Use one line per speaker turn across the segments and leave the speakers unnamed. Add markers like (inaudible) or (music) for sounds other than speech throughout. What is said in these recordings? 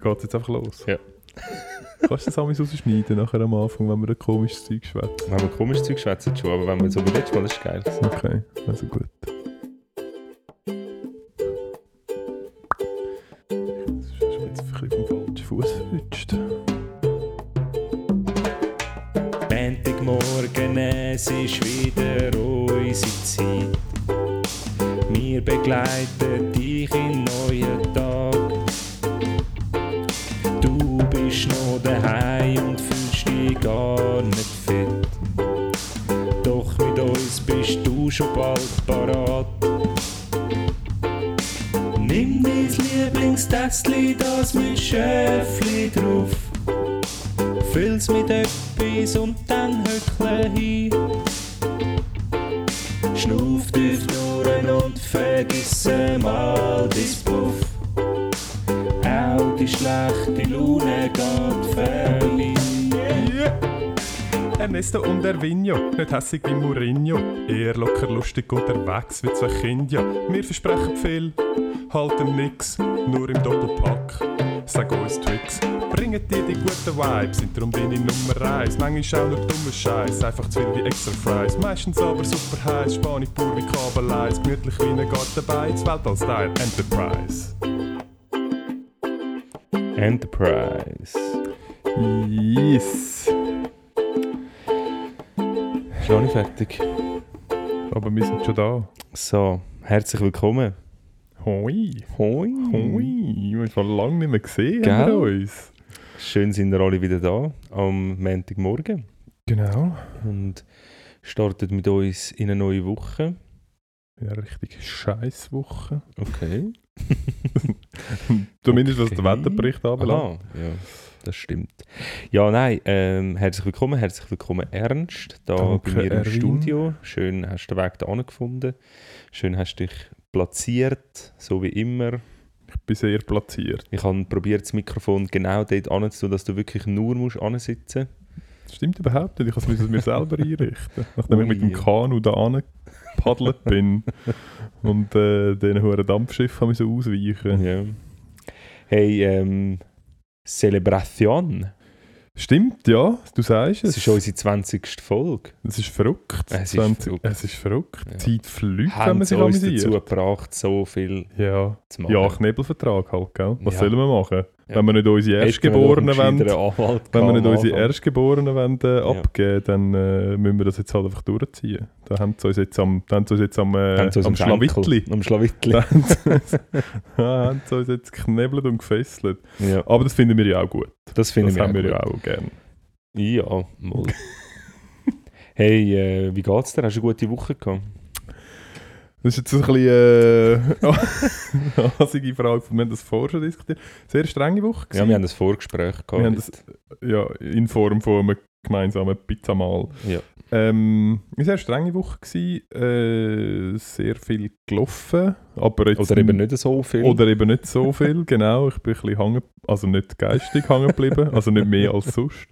geht es jetzt einfach los?
Ja. (laughs)
Kannst du das alles rausschneiden nachher am Anfang, wenn wir ein komisches Zeug schwätzen?
Wenn wir komisches Zeug schwätzen schon, aber wenn wir so wie letztes Mal, das ist geil.
Okay, also gut. Das ist jetzt ein bisschen vom falschen Fuß verrutscht.
Montagmorgen, es ist wieder unsere Zeit. Wir begleiten nicht
hässig wie Mourinho. Eher locker lustig unterwegs wie zwei Kinder. Wir versprechen viel, halten nix, nur im Doppelpack. Sag uns Tricks, bringen dir die guten Vibes, sind darum deine Nummer 1. Manchmal auch nur dummer Scheiß, einfach zu viel wie extra Fries. Meistens aber super heiß, Spanisch pur wie Kabeleis, gemütlich wie ein Gartenbeiz, Weltall-Style Enterprise.
Enterprise.
Yes.
Ist noch nicht fertig.
Aber wir sind schon da.
So, herzlich willkommen.
Hoi.
Hoi.
Hoi. Wir haben schon lange nicht mehr gesehen
Gell?
uns.
Schön sind wir alle wieder da am Montagmorgen
Genau.
und startet mit uns in eine neue Woche.
Ja, richtig Scheißwoche.
Okay. (laughs)
Zumindest was den
Okay.
Wetterbericht anbelangt.
Aha, ja, das stimmt. Ja, nein, ähm, herzlich willkommen, herzlich willkommen Ernst, da
Danke,
bei mir im
Erwin.
Studio. Schön hast du den Weg da gefunden. Schön hast du dich platziert, so wie immer.
Ich bin sehr platziert.
Ich habe probiert, das Mikrofon genau dort anzutun, dass du wirklich nur musst ansitzen
Das stimmt überhaupt nicht. Ich kann es mir selber einrichten. (laughs) Nachdem ich mit dem
Ui.
Kanu da angepaddelt bin und äh, diesen hohen Dampfschiff haben so ausweichen.
Ja. Hey, ähm, Celebration.
Stimmt, ja. Du sagst es.
Es ist unsere 20. Folge.
Es ist verrückt.
Es ist verrückt.
Es ist verrückt.
Ja.
Zeit fliegt, wenn
Haben
man
sie
sich
uns
amüsiert.
dazu gebracht, so viel
Ja.
zu machen.
ja, Knebelvertrag halt, gell? Was
Ja.
sollen wir machen?
Ja.
Wenn wir nicht unsere Erstgeborenen wollen, Wenn wir nicht unsere. Erstgeborenen wollen, äh,
Ja.
abgeben dann äh, müssen wir das jetzt halt einfach durchziehen. Da haben sie uns jetzt am, da haben sie uns jetzt am, äh,
uns
am Schlawittli.
Am Schlawittli.
Da haben sie uns- (laughs) ja, jetzt geknebelt und gefesselt.
ja,
Aber das finden wir ja auch gut.
das finden
das
wir
haben wir
auch
ja
gut.
auch gern.
Ja, mal. (laughs) hey, äh, wie geht's dir? Hast du eine gute Woche gehabt?
Das ist jetzt ein bisschen äh, (laughs) eine hasige Frage. Wir haben das vorher schon diskutiert. Sehr strenge Woche
Ja, wir haben ein Vorgespräch gehabt.
Wir haben das, ja, in Form von einem gemeinsamen Pizzamal.
ja.
Ähm, eine sehr strenge Woche gewesen, äh, sehr viel gelaufen, aber jetzt
Oder eben nicht so viel.
oder eben nicht so viel, (laughs) genau. Ich bin ein bisschen hängen, also nicht geistig hängen geblieben, also nicht mehr als sonst.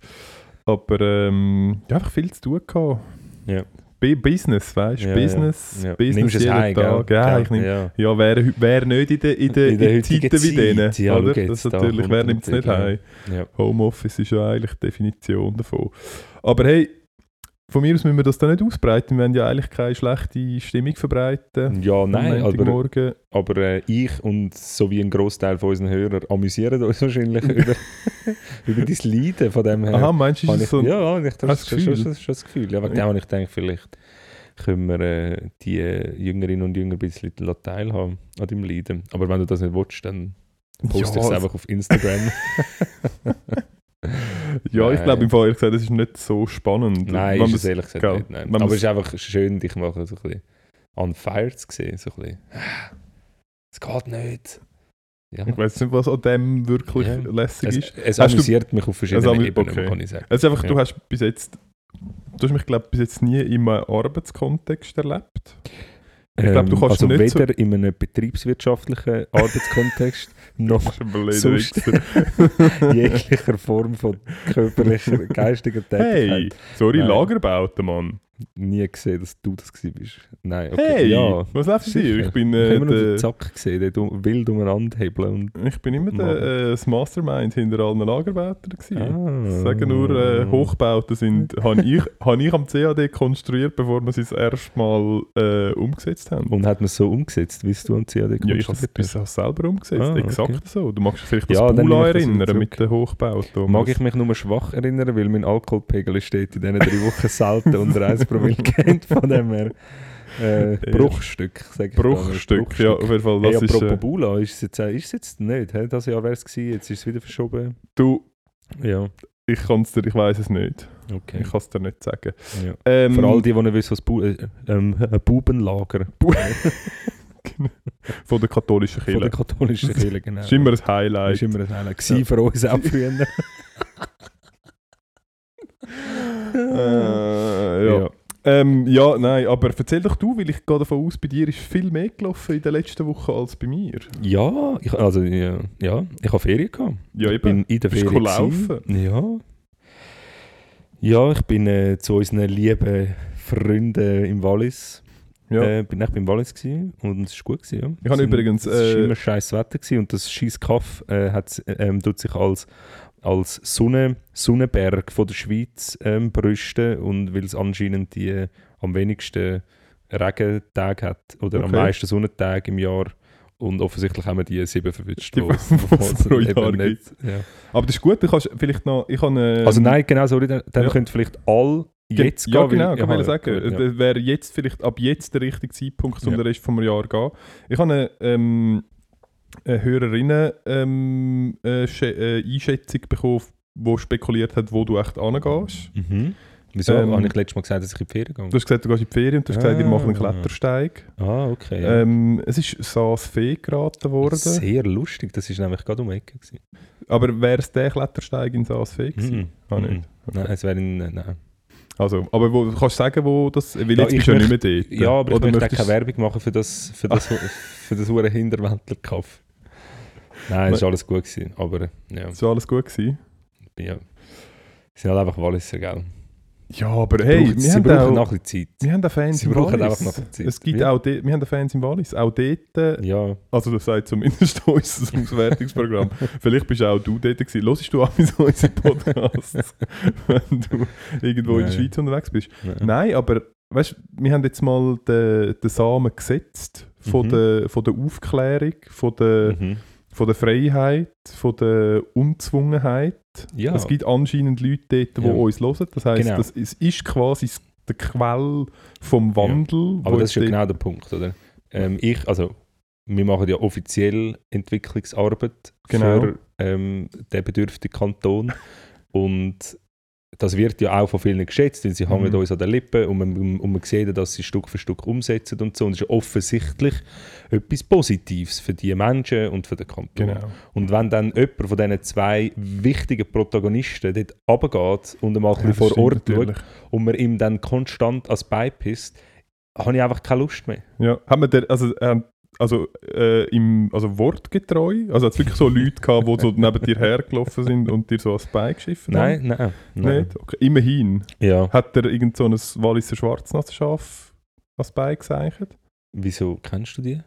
Aber ähm, ja, einfach viel zu tun gehabt.
Ja.
B Business, weißt du?
Ja,
Business,
ja.
Business
Nimmst
jeden
heim,
Tag.
gell?
Ja, ich nehm,
ja.
ja wer, wer nicht in den in de,
In
in Zeiten wie
Zeit.
denen,
Ja,
oder? Das
jetzt, da
natürlich, wer nimmt es nicht
natürlich,
heim? Homeoffice ist ja eigentlich die Definition davon. Aber hey, von mir aus müssen wir das da nicht ausbreiten. Wir wollen ja eigentlich keine schlechte Stimmung verbreiten.
Ja, nein, aber, aber äh, ich und so wie ein Großteil von unseren Hörern amüsieren uns wahrscheinlich (laughs) über, über dein Leiden von dem her.
Aha, meinst du, ist
Habe ich,
so ein-
ja, ich, das, ist
das
schon,
Gefühl?
schon, schon das Gefühl. Ja, wegen dem habe ich gedacht, vielleicht können wir äh, die äh, Jüngerinnen und Jünger ein bisschen teilhaben an deinem Leiden. Aber wenn du das nicht willst, dann poste ich es
Ja,
einfach auf Instagram. (laughs) (laughs)
Ja, ich glaube im Fall ehrlich gesagt, das ist nicht so spannend.
nein, ist es ehrlich gesagt
gell,
nicht. Nein. Aber es ist einfach schön, dich mal so ein bisschen on fire zu sehen. So ein bisschen, ah, es geht nicht. Ja.
Ich weiß nicht, was an dem wirklich
Ja.
lässig
Es,
ist.
es
Hast du-
amüsiert mich auf verschiedenen
amü-
Ebenen,
okay.
kann ich sagen.
Es ist einfach,
Ja.
du hast bis jetzt, du hast mich glaube bis jetzt nie in einem Arbeitskontext erlebt. Ich glaube, du
Ähm,
kannst
also
nicht so-
weder in einem betriebswirtschaftlichen (laughs) Arbeitskontext noch sonst (laughs) jeglicher Form von körperlicher, geistiger
Hey,
Tätigkeit.
sorry,
Nein.
Lagerbauten, Mann.
Nie gesehen, dass du das bist. Nein, okay.
Hey,
ja.
was dir?
sicher.
Ich bin,
Ich
äh,
immer
der,
Zack gesehen, der du- wild umeinander hebeln und...
ich bin immer der, äh, das Mastermind hinter allen Lagerbauten gewesen.
Ah.
Ich sage nur, äh, Hochbauten sind, (laughs) habe ich, hab ich am CAD konstruiert, bevor wir sie das erste Mal äh, umgesetzt haben.
Und hat man es so umgesetzt, wie es du am CAD
Ja, ich habe
konstruiert hast?
es selber umgesetzt,
Ah,
exakt
okay.
so. Du magst dich vielleicht
Ja,
das Bula
das
erinnern mit den Hochbauten.
Mag ich mich nur schwach erinnern, weil mein Alkoholpegel steht in diesen drei Wochen selten unter (laughs) 1 Promille kennt (laughs) von dem her. Äh,
Ja.
Bruchstück, sag ich mal.
Bruchstück, ja, auf jeden Fall.
Hey,
Das ist,
apropos
äh,
Bula, ist es jetzt, äh, ist es jetzt nicht? Hä? Das Jahr wäre es gewesen, jetzt ist es wieder verschoben.
du,
Ja,
ich kann's dir, ich weiß es nicht.
okay.
Ich kann es dir nicht sagen.
Ja.
Ähm,
Für all die, die nicht wissen, was Bu äh, ähm, ein Bubenlager (laughs) (laughs)
von der katholischen
von der
Kirche.
katholischen Kirche, genau.
Das ist immer ein
Das
Highlight.
ist immer ein Highlight gewesen für uns auch früher.
Äh, ja. Ähm, ja, nein, aber erzähl doch du, weil ich gehe davon aus, bei dir ist viel mehr gelaufen in den letzten Wochen als bei mir.
Ja, ich, also, ja, ja, ich habe Ferien gehabt.
Ja,
Ich bin in der
Bist
Ferien.
du laufen?
Ja. Ja, ich bin äh, zu unseren lieben Freunden im Wallis.
Ja.
Äh, bin ich beim Wallis gewesen und es war gut. Gewesen, ja.
Ich habe übrigens,
Es war
äh,
immer scheiß Wetter gewesen und das scheiß Kaff äh, hat, ähm, tut sich als, als Sonne, Sonnenberg von der Schweiz ähm, brüsten und weil es anscheinend die äh, am wenigsten Regentage hat oder am
Okay.
meisten Sonnentage im Jahr und offensichtlich haben wir die sieben verwünscht.
Die, (laughs) es pro Jahr
nicht- Ja.
Aber das ist gut, du kannst vielleicht noch. Ich habe, ähm,
Also nein, genau, sorry, dann, dann
ja.
könnt vielleicht alle
ge-
jetzt
ja,
gehen.
genau,
weil-
kann
Aha,
ich sagen.
ja.
Das wäre jetzt vielleicht ab jetzt der richtige Zeitpunkt, um
Ja.
den Rest vom Jahr zu gehen. Ich habe eine, ähm, Hörerinnen ähm, äh, äh, Einschätzung bekommen, die spekuliert hat, wo du echt angehst.
Mhm. Wieso?
Ähm,
habe ich letztes Mal gesagt, dass ich in die Ferien gehe?
Du hast gesagt, du gehst in die Ferien und du hast gesagt, wir machen einen
Ah.
Klettersteig.
ah, okay. ja.
Ähm, es ist Saas Fee geraten worden.
Sehr lustig, das war nämlich gerade um die Ecke. Gewesen.
Aber wäre es der Klettersteig in Saas Fee gewesen?
Mhm.
Ah, nicht.
Mhm. Nein, es wäre in... äh, Nein.
Also, aber wo, kannst du sagen, wo das... Weil
Ja,
jetzt
ich
bist du ja nicht
möchte-
mehr dort.
Ja, aber ich
Oder
möchte auch
möchtest-
keine Werbung machen für das, für das, (laughs) für das hure Hinterwäldler-Kaff. Nein, es war alles gut. Gewesen, aber ja,
Ist alles gut gewesen?
ja. Sie sind halt einfach Walliser, gell?
Ja, aber hey,
Brauchen-
wir
sie
haben,
brauchen
auch,
noch ein bisschen Zeit.
wir haben auch Fans
Sie
im
brauchen
Wallis. Es gibt
Wie?
auch dort, wir haben Fans im Wallis. Auch dort, äh,
Ja,
also das sagt zumindest (laughs) unser Auswertungsprogramm. Vielleicht bist auch du dort gewesen. Hörst du auch mit unseren Podcasts, (laughs) wenn du irgendwo in der
Nein.
Schweiz unterwegs bist?
nein.
Nein, aber weißt, wir haben jetzt mal den, den Samen gesetzt von,
Mhm.
der, von der Aufklärung, von der,
Mhm.
von der Freiheit, von der Unzwungenheit.
Ja,
Es gibt anscheinend Leute dort, die
Ja.
uns hören. Das heisst,
Genau.
das ist, ist quasi der Quell vom Wandel.
aber
wo
das ist ja genau der Punkt, oder? Ähm, ich, also, wir machen ja offiziell Entwicklungsarbeit
Genau.
für ähm, den bedürftigen Kanton und das wird ja auch von vielen geschätzt, denn sie
Mhm.
hängen uns an den Lippen und man, und man sieht, dass sie Stück für Stück umsetzen und so. Und es ist offensichtlich etwas Positives für die Menschen und für den Kanton.
Genau.
Und wenn dann jemand von diesen zwei wichtigen Protagonisten dort runtergeht und einmal ein
Ja,
vor Ort
stimmt
schaut
natürlich.
und man ihm dann konstant als Bein pisst, habe ich einfach keine Lust mehr.
Ja, haben wir der, also, ähm, also, äh, im, also wortgetreu? Also hat es wirklich so Leute gehabt, die so neben dir hergelaufen sind und dir so als Bein geschiffen
Nein, nein,
haben?
nein.
Nicht? Okay. Immerhin.
Ja,
Hat er irgend so ein Walliser Schwarznassenschaf als Bein gezeichnet?
wieso kennst du die?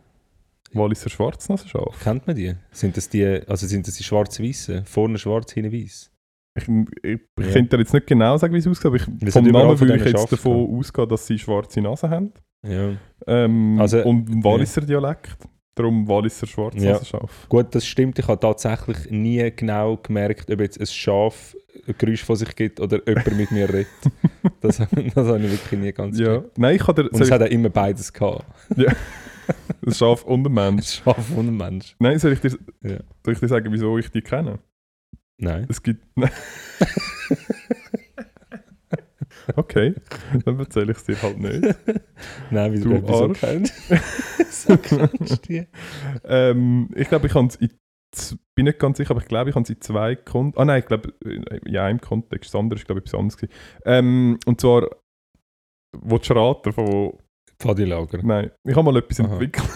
Walliser Schwarznassenschaf?
Kennt man die? Sind das die, also sind das die schwarz-weißen? Vorne schwarz, hinten weiß?
Ich, ich, ich
Ja.
könnte dir jetzt nicht genau sagen, wie es aussieht, aber ich, vom Namen würde ich jetzt davon ausgehen, dass sie schwarze Nase haben.
Ja.
Ähm,
Also,
und ein Walliser Dialekt. Darum Walliser Schwarznassenschaf.
Gut, das stimmt. Ich habe tatsächlich nie genau gemerkt, ob jetzt ein Schaf ein Geräusch von sich gibt oder jemand mit mir redet. (laughs) Das, das habe ich wirklich nie ganz
Ja.
gecheckt.
Nein, ich habe dir
Und es hat auch immer beides gehabt.
ich, ein Schaf und ein
Ein
Mensch. (laughs)
Schaf und ein Mensch.
Nein, soll ich, dir,
Ja.
soll ich dir sagen, wieso ich die kenne?
Nein.
Es gibt. (laughs) okay, dann erzähle ich es dir halt nicht. (laughs)
Nein, wieso,
Du
wieso
Arsch.
kennst (laughs) so kennst du?
Ähm, ich glaube, ich habe es in. bin nicht ganz sicher, aber ich glaube, ich habe es in zwei Kontexten. Ah nein, ich glaube, in einem Kontext. Das andere ist, glaube ich, etwas anderes. Ähm, und zwar. Willst du raten, von wo.
Pfadilager.
Nein, ich habe mal etwas
Aha.
entwickelt.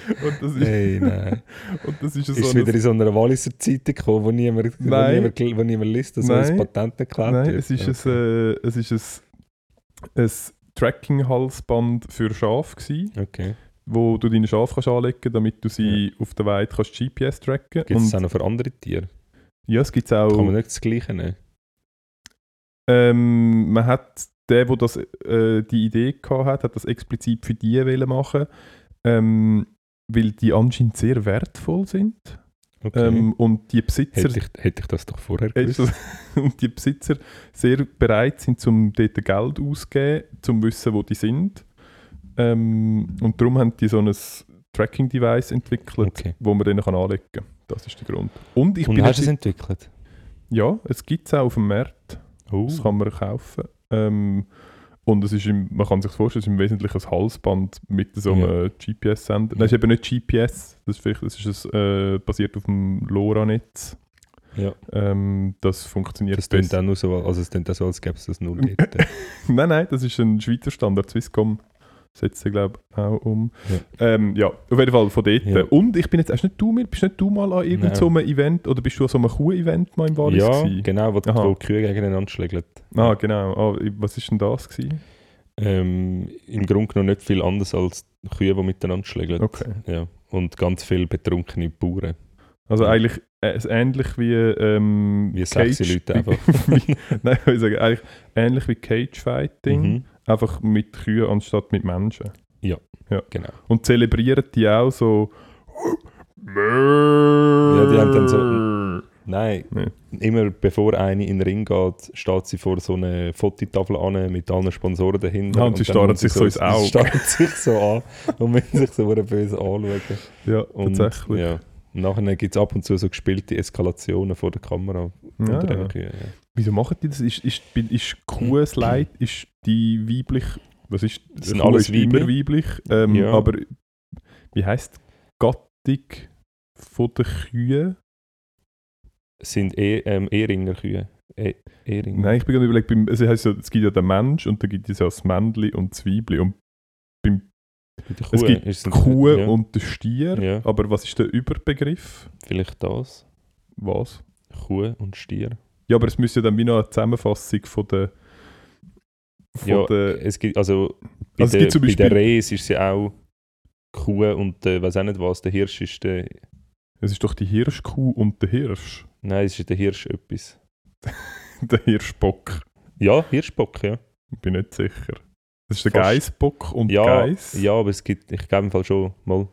(laughs) Und das ist,
Hey, nein. (laughs)
und das ist so
Ist wieder in so einer Walliser Zeitung gekommen, wo niemand, wo
Nein.
niemand, wo niemand liest, dass ein
Nein.
Patent erklärt
Nein,
wird?
es ist,
Okay.
ein, äh, es ist ein, ein Tracking-Halsband für Schafe gewesen,
Okay.
wo du deine Schafe kannst anlegen damit du sie auf der Weide kannst GPS tracken
Gibt es auch noch für andere Tiere?
Ja, es gibt
Kann man
auch.
nicht das Gleiche nehmen?
Ähm, man hat, der, der das, äh, die Idee gehabt hat, hat das explizit für die machen, ähm, weil die anscheinend sehr wertvoll sind.
Okay.
Ähm, und die Besitzer
hätte, ich, hätte ich das doch vorher gewusst. (laughs)
und die Besitzer sehr bereit sind, um dort Geld auszugeben, um zu wissen, wo die sind. Ähm, und darum haben die so ein Tracking-Device entwickelt,
Okay.
wo man dann kann anlegen kann. Das ist der Grund. Und ich
Und
bin
hast du es entwickelt?
ja, es gibt es auch auf dem Markt.
Oh.
Das kann man kaufen. Ähm, und es ist im, man kann sich vorstellen, es ist im Wesentlichen ein Halsband mit so einem GPS-Sender. Nein, es ist eben nicht GPS, das ist, vielleicht, das ist ein, äh, basiert auf dem LoRa-Netz.
Ja.
Ähm, das funktioniert
Das
besser.
auch nur so, also es klingt auch so, als gäbe es das nur (laughs) dort.
Nein, nein, das ist ein Schweizer Standard. Swisscom setzt sich, glaube ich, auch um. Ja. Ähm, ja, auf jeden Fall von dort.
Ja.
Und ich bin jetzt, hast nicht du, mit, bist nicht du mal an irgendeinem so Event oder bist du an so einem Kuh-Event mal im Wallis
ja,
gewesen?
genau, wo,
Aha.
wo die Kühe gegeneinander schlägeln.
Ah, genau. Ah, was ist denn das gewesen?
Ähm, Im Grunde genommen nicht viel anders als Kühe, die miteinander schlägeln.
Okay.
Ja. Und ganz viele betrunkene Bauern.
Also eigentlich äh, ähnlich wie ähm,
Wie sexy
Cage-
Leute (laughs) einfach. (laughs)
nein, ich sagen, eigentlich ähnlich wie Cage-Fighting,
Mhm.
Einfach mit Kühen anstatt mit Menschen.
Genau.
Und zelebrieren die auch so.
Ja, die haben dann so- Nein,
Nee.
immer bevor eine in den Ring geht, steht sie vor so einer Fototafel an mit allen Sponsoren dahinter.
Ja, und sie starren sich so ins Auge.
Sie starren sich so an und müssen sich so böse anschauen.
Ja,
Und,
tatsächlich.
Ja. Und nachher gibt es ab und zu so gespielte Eskalationen vor der Kamera.
Ja.
Kühen, ja.
Wieso machen die das? Ist, ist, ist Kuh das Leid? Ist die weiblich? Was ist
Das sind
Kuh
alles
ist immer
Weibli.
weiblich. Ähm,
Ja.
Aber wie heisst Gattung von den Kühen?
Es sind eh, ähm, Ehringer Kühe. Eh, Ehringer.
Nein, ich bin gerade überlegt, beim, also heisst ja, es gibt ja den Mensch und dann gibt es ja das Männli und das Weibli. Und
Bei der
es
Kuh
gibt die Kuh
ja,
und den Stier.
Ja.
Aber was ist der Überbegriff?
Vielleicht das.
Was?
Kuh und Stier.
Ja, aber es müsste ja dann wie noch eine Zusammenfassung von der. Von
Ja,
der
es gibt, also bei,
Also es
der,
gibt zum
bei der
Beispiel-
Res ist sie auch Kuh und äh, weiß auch nicht was, der Hirsch ist der,
es ist doch die Hirschkuh und der Hirsch.
nein, es ist der Hirsch etwas. (laughs)
Der Hirschbock.
Ja, Hirschbock, ja.
Ich bin nicht sicher. Das ist der. Geissbock und
Ja,
Geiss.
ja, aber es gibt, ich glaube im Fall schon mal.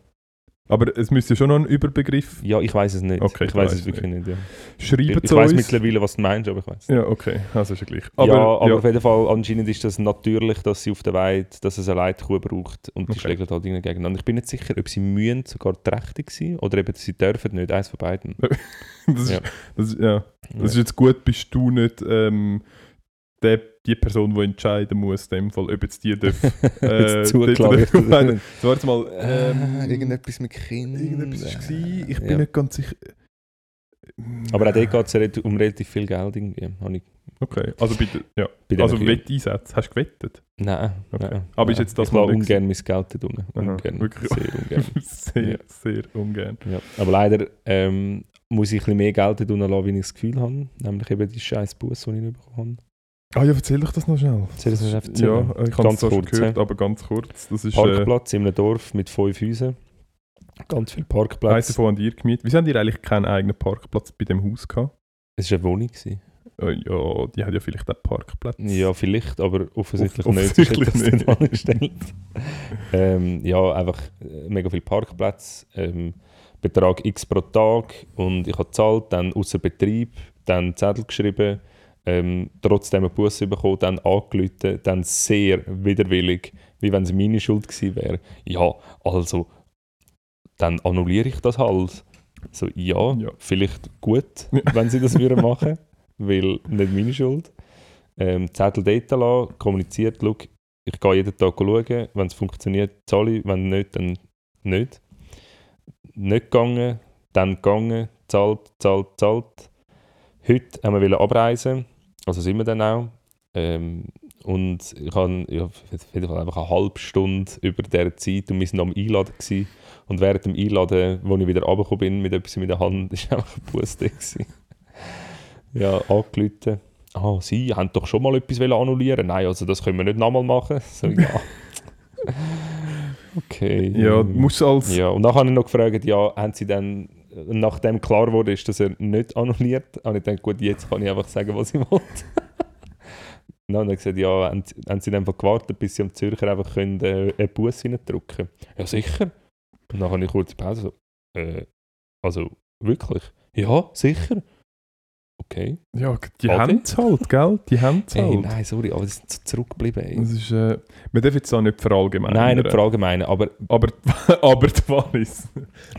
Aber es müsste schon noch einen Überbegriff
Ja, ich weiß es nicht.
Okay,
ich weiß es wirklich nicht. ja.
schreiben
Ich, ich weiß mittlerweile, was du meinst, aber ich weiß.
Ja, okay. Also ist ja gleich.
Aber, ja, aber
ja,
auf jeden Fall, anscheinend ist das natürlich, dass sie auf der Weide, dass es eine Leitkuh braucht und die
Okay.
schlägt halt irgendwie gegeneinander. Ich bin nicht sicher, ob sie mühen sogar trächtig sein oder eben sie dürfen nicht, eins von beiden. (laughs)
das, ist,
ja.
das, ist, das ist jetzt gut, bist du nicht ähm, der, die Person, die entscheiden muss, in dem Fall, ob jetzt die darf. (laughs) äh, (laughs) warte mal.
Ähm,
Ähm,
irgendetwas mit Kindern.
irgendetwas war es. Ich bin
Ja.
nicht ganz sicher.
Aber auch dort geht es um relativ viel Geld irgendwie.
Okay, also bitte, ja.
bei
Also
Kühen.
Wetteinsätze, hast du gewettet?
Nein,
Okay.
nein.
Aber ist jetzt das
Ich
mal
ungern mein Geld dort unten. Ungern.
wirklich?
Sehr ungern. (laughs)
sehr,
Ja.
sehr ungern.
ja. Aber leider ähm, muss ich ein bisschen mehr Geld dort unten lassen, wie ich das Gefühl habe. Nämlich eben die scheiß Bus, die ich nicht bekommen habe.
Ah ja, erzähl doch das noch schnell.
Ich das noch erzählen?
Ja, ich habe es
kurz,
gehört,
ja.
aber ganz kurz. Das ist äh,
Parkplatz in einem Dorf mit fünf Häusern. Ganz viel
eins
Parkplätze.
davon an dir gemietet. Wieso haben die eigentlich keinen eigenen Parkplatz bei dem Haus gehabt?
Es war eine Wohnung. Gewesen.
Äh, ja, die hat ja vielleicht auch Parkplatz.
Ja, vielleicht, aber offensichtlich, nicht.
offensichtlich
ich das nicht angestellt. ähm, ja, einfach äh, mega viel Parkplätze. Ähm, Betrag X pro Tag und ich habe gezahlt, dann außer Betrieb, dann Zettel geschrieben, ähm, trotzdem einen Bus bekommen, dann angerufen, dann sehr widerwillig, wie wenn es meine Schuld gewesen wäre. Ja, also, dann annulliere ich das halt. So, ja,
Ja.
vielleicht gut, (laughs) wenn sie das würden machen, weil nicht meine Schuld. Ähm, Zettel dort lassen, kommuniziert, schau, ich gehe jeden Tag schauen, wenn es funktioniert, zahle ich, wenn nicht, dann nicht. Nicht gegangen, dann gegangen, zahlt, zahlt, zahlt. Heute haben wir abreisen, also sind wir dann auch. Ähm, und ich habe ja, auf jeden Fall einfach eine halbe Stunde über dieser Zeit und wir sind am Einladen gewesen. Und während dem Einladen, wo ich wieder runtergekommen bin mit etwas in der Hand, (laughs) ist einfach ein gewesen. Ja, angerufen. Ah, Sie haben doch schon mal etwas annullieren Nein, also das können wir nicht nochmal machen. (laughs) So, ja. okay.
Ja, muss als.
Ja, und dann habe ich noch gefragt, ja, haben Sie dann, nachdem klar wurde, ist, dass er nicht annulliert, habe ich gedacht, gut, jetzt kann ich einfach sagen, was ich will. Dann haben sie gesagt, ja, haben, haben sie einfach gewartet, bis sie am Zürcher einfach können, äh, einen Bus reindrücken können. Ja, sicher. Und dann habe ich kurz Pause so, äh, also, wirklich? Ja, sicher. Okay.
Ja, die
Ade?
haben es halt, gell? Die haben es halt.
nein, sorry, aber das sind so zurückgeblieben. Ey.
Das ist, äh, man darf jetzt auch nicht verallgemeinern.
Nein, nicht verallgemeinern, aber
Aber, (laughs) aber die Wallis.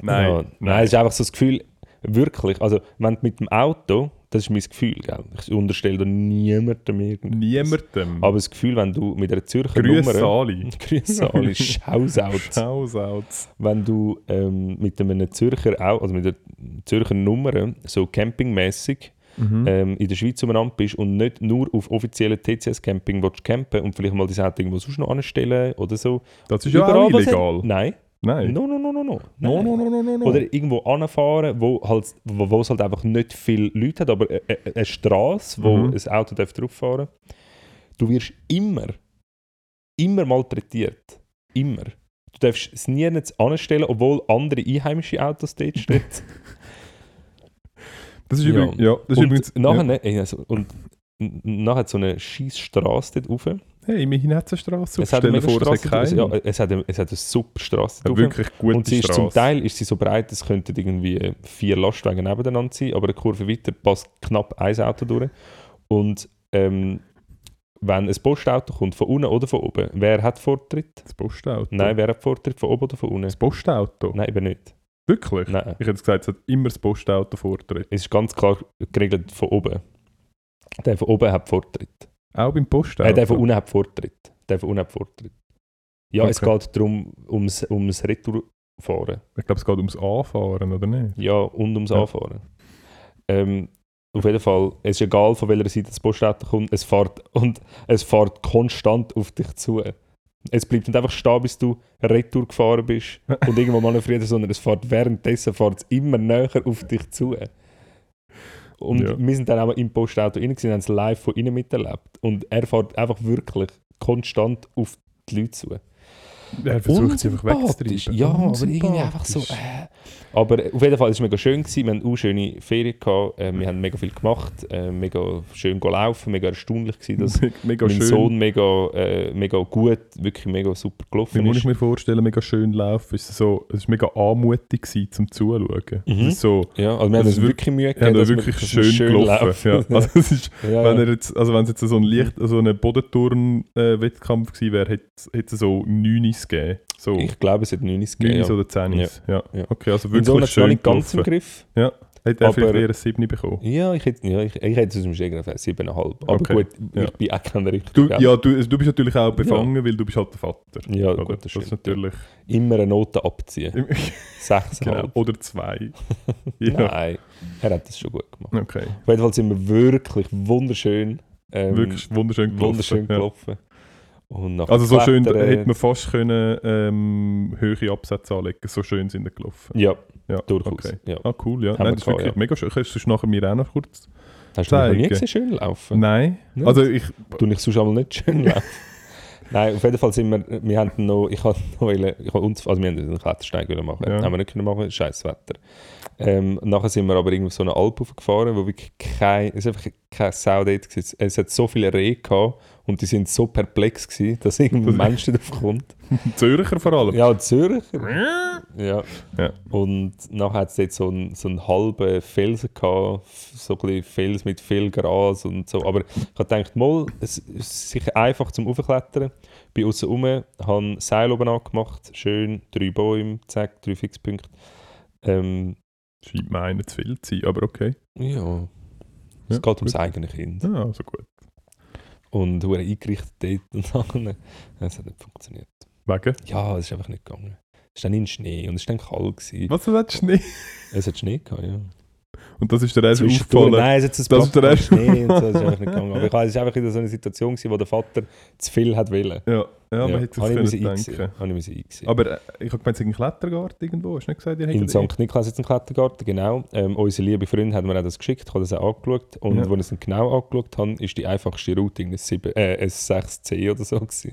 Nein,
Ja, nein, es ist einfach so das Gefühl, wirklich, also wenn du mit dem Auto, das ist mein Gefühl, gell? ich unterstelle da niemandem irgendwas.
niemandem.
Aber das Gefühl, wenn du mit einer Zürcher
Grüße
Nummer...
Ali. (laughs)
Grüße alle, (laughs) Shoutout.
Shoutouts.
wenn du ähm, mit einem Zürcher, also mit einer Zürcher Nummer so campingmäßig
Mhm.
ähm, in der Schweiz umeinander bist und nicht nur auf offiziellen TCS-Camping campen und vielleicht mal dein Auto irgendwo sonst noch anstellen oder so.
das ist ja auch illegal.
hat- Nein.
Nein.
No, no, no, no, no.
No,
Nein.
no, no, no, no, no.
Oder irgendwo anfahren, wo, halt, wo, wo es halt einfach nicht viele Leute hat, aber eine, eine- eine Straße, wo
Mhm.
ein Auto darf drauf fahren Du wirst immer, immer malträtiert. Immer. Du darfst es nie anstellen, obwohl andere einheimische Autos dort (laughs) stehen.
Das ist übrigens. Ja, das ist
und
übrigens
nachher,
ja.
ne, ey, also, und nachher hat so eine scheiß Straße dort rauf.
Hey, immerhin hat es eine Straße.
Es hat eine
vor, es
Straße,
hat keine.
ja, es hat eine, es hat eine super Straße
Eine wirklich gute
Und sie ist zum Teil ist sie so breit, es könnten irgendwie vier Lastwagen nebeneinander sein, aber eine Kurve weiter passt knapp ein Auto durch. Und ähm, wenn ein Postauto kommt, von unten oder von oben, wer hat Vortritt?
Das Postauto.
Nein, wer hat Vortritt, von oben oder von unten?
Das Postauto.
Nein, eben nicht.
Wirklich?
Nein.
Ich hätte gesagt, es hat immer das Postauto Vortritt.
Es ist ganz klar geregelt von oben. Der von oben hat Vortritt.
Auch beim Postauto.
Äh, der von unten hat Vortritt. Der von unten hat Vortritt. Ja, es
Okay.
geht darum, ums, ums Retourfahren.
Ich glaube, es geht ums Anfahren, oder nicht?
Ja, und ums
Ja.
Anfahren. Ähm, auf jeden Fall, es ist egal, von welcher Seite das Postauto kommt, es fährt, und es fährt konstant auf dich zu. Es bleibt nicht einfach stehen, bis du Retour gefahren bist (laughs) und irgendwo manövriert, sondern es fährt währenddessen fährt es immer näher auf dich zu. Und
Ja.
wir sind dann auch im Postauto rein, gewesen, haben es live von innen miterlebt. Und er fährt einfach wirklich konstant auf die Leute zu.
Er versucht sie einfach wegzutreiben.
Ja, aber irgendwie einfach so. Äh. Aber auf jeden Fall war es mega schön. Gewesen. Wir hatten auch schöne Ferien. Gehabt. Äh, wir haben mega viel gemacht. Äh, mega schön gelaufen. Mega erstaunlich gewesen, dass (laughs)
mega
mein
schön.
Sohn mega, äh, mega gut, wirklich mega super
Wie
gelaufen
muss
ist.
ich mir vorstellen, mega schön laufen? Es war so, es war mega anmutig gewesen, zum Zuschauen.
Mhm.
Es so,
Ja, also wir haben uns wirklich Mühe gegeben, wir-
wirklich
dass wir
schön, gelaufen.
laufen.
Ja. (laughs) Also es ist,
Ja,
wenn
ja.
er jetzt, also wenn es jetzt so ein Licht, so ein Bodenturn-Wettkampf gewesen wäre, hätte hätte es so 9 gegeben. So
Ich glaube, es hat 9
9
gegeben. Ja.
oder 10 ja. Ja.
Ja.
Okay, also wirklich
noch
schön
nicht ganz im. Griff.
Hätte er vielleicht eher ein 7 bekommen.
Ja, ich hätte, ja, ich, ich hätte es aus dem auf 7,5. Aber
Okay,
gut,
ja.
ich bin auch kein richtiger.
Du, ja, du, du bist natürlich auch befangen, weil du bist halt der Vater.
Ja,
oder?
gut, das
das
stimmt.
ist natürlich...
Immer eine Note abziehen. 6,5. (laughs)
genau. Oder 2. (laughs) ja.
Nein, er hat das schon gut gemacht.
Okay.
Auf jeden Fall sind wir wirklich wunderschön, ähm,
Wirklich wunderschön gelaufen.
wunderschön
ja.
gelaufen. Nach
Also so schön,
Klettern-
hätte man fast können, ähm, höhere Absätze anlegen So schön sind die gelaufen.
Ja,
Ja,
durchaus.
Okay.
Ja.
Ah, cool, ja.
Haben
Nein, das ist wirklich
ja.
mega schön. Kannst du es nachher mir auch noch kurz
Hast du mich noch nie
zeigen?
gesehen, schön laufen?
Nein.
Nicht?
Also ich...
Du nicht sonst einmal nicht schön laufen? (laughs) Nein, auf jeden Fall sind wir, wir haben noch, ich habe noch wollen, ich habe uns, also wir haben einen Klettersteig machen,
Ja.
haben wir nicht können machen, scheiß Wetter. Ähm, nachher sind wir aber irgendwie so eine Alp gefahren, wo wirklich kein, es ist einfach kein Sau dort gewesen. Es hat so viele Rehe gehabt und die sind so perplex gewesen, dass irgendein (laughs) Mensch darauf kommt. (laughs)
Zürcher vor allem.
Ja, Zürcher. Ja.
Ja.
Und nachher hat es dort so einen, so einen halben Felsen gehabt, so ein Fels mit viel Gras und so. Aber ich habe gedacht, mal, es ist sicher einfach zum Aufklettern. Bin außen rum, habe Seil oben angemacht, schön, drei Bäume, zack, drei Fixpunkte. Ähm,
Scheint mir einer zu viel zu sein, aber okay.
ja, es
Ja,
geht ums eigene Kind.
Ja, also gut.
Und hure eingerichtet dort und (laughs) dann, es hat nicht funktioniert.
Wegen?
Ja, es ist einfach nicht gegangen. Es ist dann in Schnee und es war dann kalt. Gewesen.
Was willst du nicht?
Es hat Schnee gehabt, ja.
Und das ist der erste
Zwischendurch,
aufgefallen.
nein, es ein
Das ist der
Blatt
erste-
Schnee und so, das ist einfach nicht gegangen. Aber ich war- es war einfach wieder so eine Situation, gewesen, wo der Vater zu viel hat wollen.
Ja, ja, man hätte
müssen
können denken.
Habe ich.
Aber äh, ich habe gemeint, es ist ein Klettergarten irgendwo. Hast du nicht gesagt, ihr
In St. Niklas jetzt im Klettergarten, genau. Ähm, unsere liebe Freundin hat mir auch das geschickt, ich habe das auch angeschaut. Und
Ja.
als ich es genau angeschaut habe, ist die einfachste Route ein, 7, äh, ein 6C oder so. Gewesen.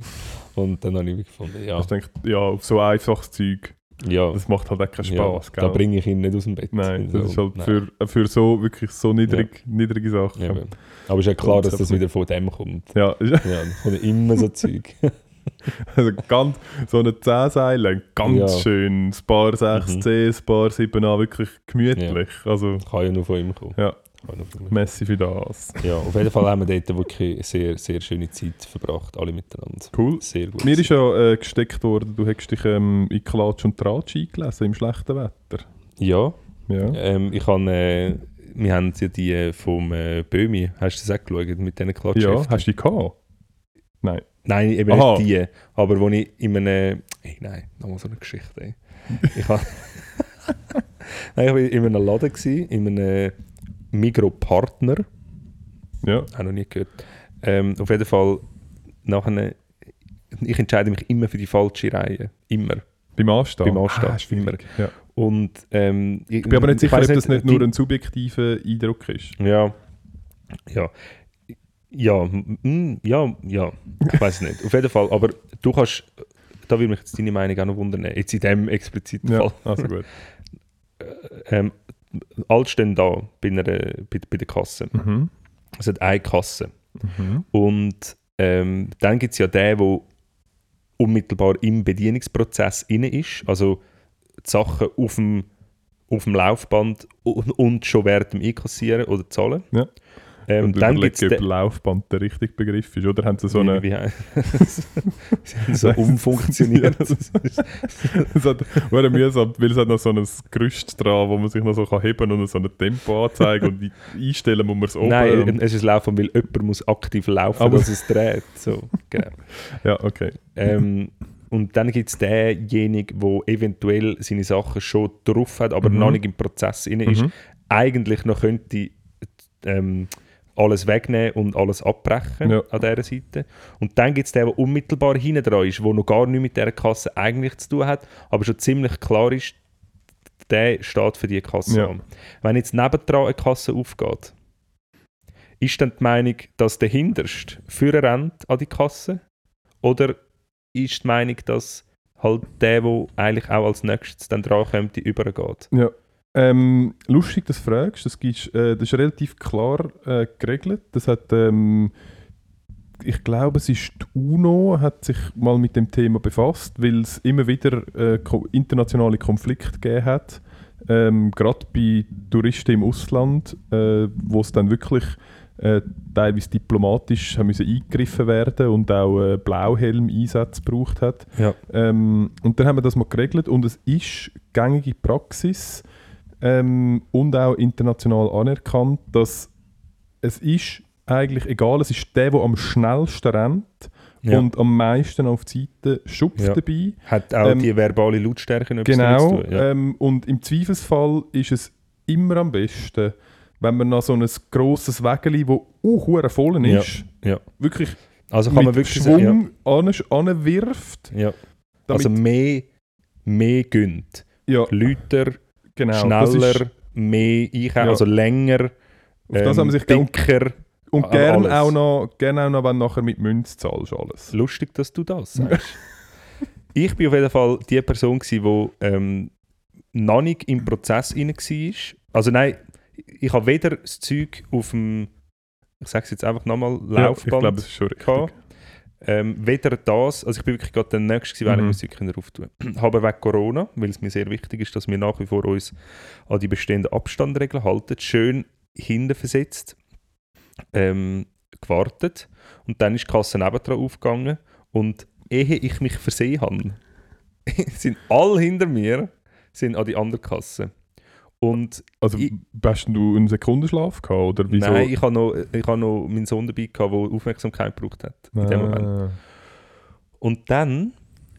Und dann habe ich gefunden, ja,
Ich denke, ja, auf so einfaches Zeug,
ja,
das macht halt auch keinen
ja
Spaß,
da bringe ich ihn nicht aus dem Bett.
Nein,
So,
das ist halt
nein.
für, für so wirklich so niedrig, niedrige Sachen.
Ja. Aber es ist ja klar, dass das wieder von dem kommt.
Ja,
Ja, kommen immer so Zeug. (laughs)
also ganz, so eine 10 Seile, ganz
Ja.
schön, ein paar 6C, ein paar 7A, wirklich gemütlich. Also,
Kann ja nur von ihm kommen.
Ja. Messi für das.
Ja, auf jeden Fall haben wir dort wirklich eine sehr, sehr schöne Zeit verbracht, alle miteinander.
Cool.
Sehr gut.
Mir ist ja äh, gesteckt worden, du hättest dich ähm, in Klatsch und Tratsch eingelesen im schlechten Wetter.
ja,
Ja.
ähm, ich habe, äh, wir haben ja die äh, vom äh, Böhmi, hast du das auch geschaut, mit diesen
Ja,
Klatschheften?
hast du die gehabt? Nein.
Nein, eben
Aha.
nicht die, aber wo ich in einem, hey, nein, nochmal so eine Geschichte, ey. Ich (laughs) nein, ich war in einem Laden, gewesen, in einem Migro-Partner,
Ja.
auch noch nie gehört. Ähm, auf jeden Fall, nachher, ich entscheide mich immer für die falsche Reihe. Immer.
Beim Anstehen?
Beim Anstehen,
Ah, schwierig. Ja.
Und, ähm, ich,
Ich bin aber nicht sicher, ob das nicht nur ein subjektiver Eindruck ist.
Ja. Ja. Ja, ja, ja. Ich weiß nicht. Auf jeden Fall. Aber du kannst, da würde mich jetzt deine Meinung auch noch wundern. Jetzt in dem expliziten
Ja,
Fall.
also gut. (laughs)
Ähm, alles stehen da bei, einer, bei, bei der Kasse.
Mhm.
Es hat eine Kasse.
Mhm.
Und ähm, dann gibt es ja den, der unmittelbar im Bedienungsprozess inne ist. Also die Sachen auf dem, auf dem Laufband und, und schon während dem Einkassieren oder Zahlen.
Ja.
Ähm,
Und
dann gibt es
ob Laufband der richtige Begriff ist. Oder haben sie so eine... (laughs)
sie haben so (laughs) umfunktioniert.
es hat, wäre mühsam, weil es hat noch so ein Gerüst dran, wo man sich noch so kann heben und so ein Tempo anzeigen und die- einstellen muss man es oben.
Nein, es ist Laufen, weil jemand muss aktiv laufen,
Aber-
dass es dreht. So, genau. (laughs)
ja, okay.
ähm, und dann gibt es denjenigen, der eventuell seine Sachen schon drauf hat, aber
Mhm.
noch nicht im Prozess inne ist.
Mhm.
Eigentlich noch könnte ähm, alles wegnehmen und alles abbrechen
Ja.
an dieser Seite. Und dann gibt es den, der unmittelbar hinten dran ist, der noch gar nichts mit dieser Kasse eigentlich zu tun hat, aber schon ziemlich klar ist, der steht für die Kasse
Ja.
an. Wenn jetzt nebendran eine Kasse aufgeht, ist dann die Meinung, dass der Hinterste führen rennt an die Kasse? Oder ist die Meinung, dass halt der, der eigentlich auch als nächstes dann dran kommt, übergeht?
Ja. Ähm, lustig, dass du fragst. Das, gibt's, äh, das ist relativ klar äh, geregelt. Das hat, ähm, ich glaube, es ist die UNO hat sich mal mit dem Thema befasst, weil es immer wieder äh, internationale Konflikte gegeben hat. Ähm, Gerade bei Touristen im Ausland, äh, wo es dann wirklich äh, teilweise diplomatisch haben müssen eingegriffen werden und auch äh, Blauhelm-Einsätze gebraucht hat.
Ja.
Ähm, und dann haben wir das mal geregelt und es ist gängige Praxis ähm, und auch international anerkannt, dass es ist eigentlich egal, es ist der, der am schnellsten rennt
Ja.
und am meisten auf die Seite schupft
Ja.
dabei.
Hat auch
Ähm,
die verbale Lautstärke etwas
Genau.
zu tun? Ja.
Ähm, und im Zweifelsfall ist es immer am besten, wenn man noch so ein grosses Wägeli, wo uh, hure voll ist,
Ja.
wirklich
also kann man wirklich sagen,
Schwung an, anwirft.
ja. Ja.
Damit,
Also mehr, mehr gönnt.
ja,
Lauter,
genau. das ist-
schneller, mehr einkaufen,
Ja.
also länger,
Auf das haben sich
dicker.
Und
Aber
gern
alles.
auch, noch, gern auch noch, wenn du nachher mit Münz zahlst, alles.
Lustig, dass du das sagst. (laughs) ich bin auf jeden Fall die Person, die ähm, noch nicht im Prozess rein war. Also nein, ich habe weder das Zeug auf dem, ich sage es jetzt einfach nochmal,
Ja, ich
Laufband
glaube, das ist schon richtig.
gehabt. Ähm, weder das, also ich bin wirklich gerade der Nächste, gewesen, wenn
Mhm.
ich können auftun. (clears throat) Aber wegen Corona, weil es mir sehr wichtig ist, dass wir nach wie vor uns an die bestehenden Abstandregeln halten, schön hinten versetzt, ähm, gewartet und dann ist die Kasse nebendran aufgegangen und ehe ich mich versehen habe, (laughs) sind alle hinter mir sind an die andere Kasse. Und
Also,
Ich-
hast du einen Sekundenschlaf gehabt, oder wieso?
nein, ich habe noch, ich habe noch meinen Sohn dabei gehabt, der Aufmerksamkeit gebraucht hat in dem Moment.
Ah.
Und dann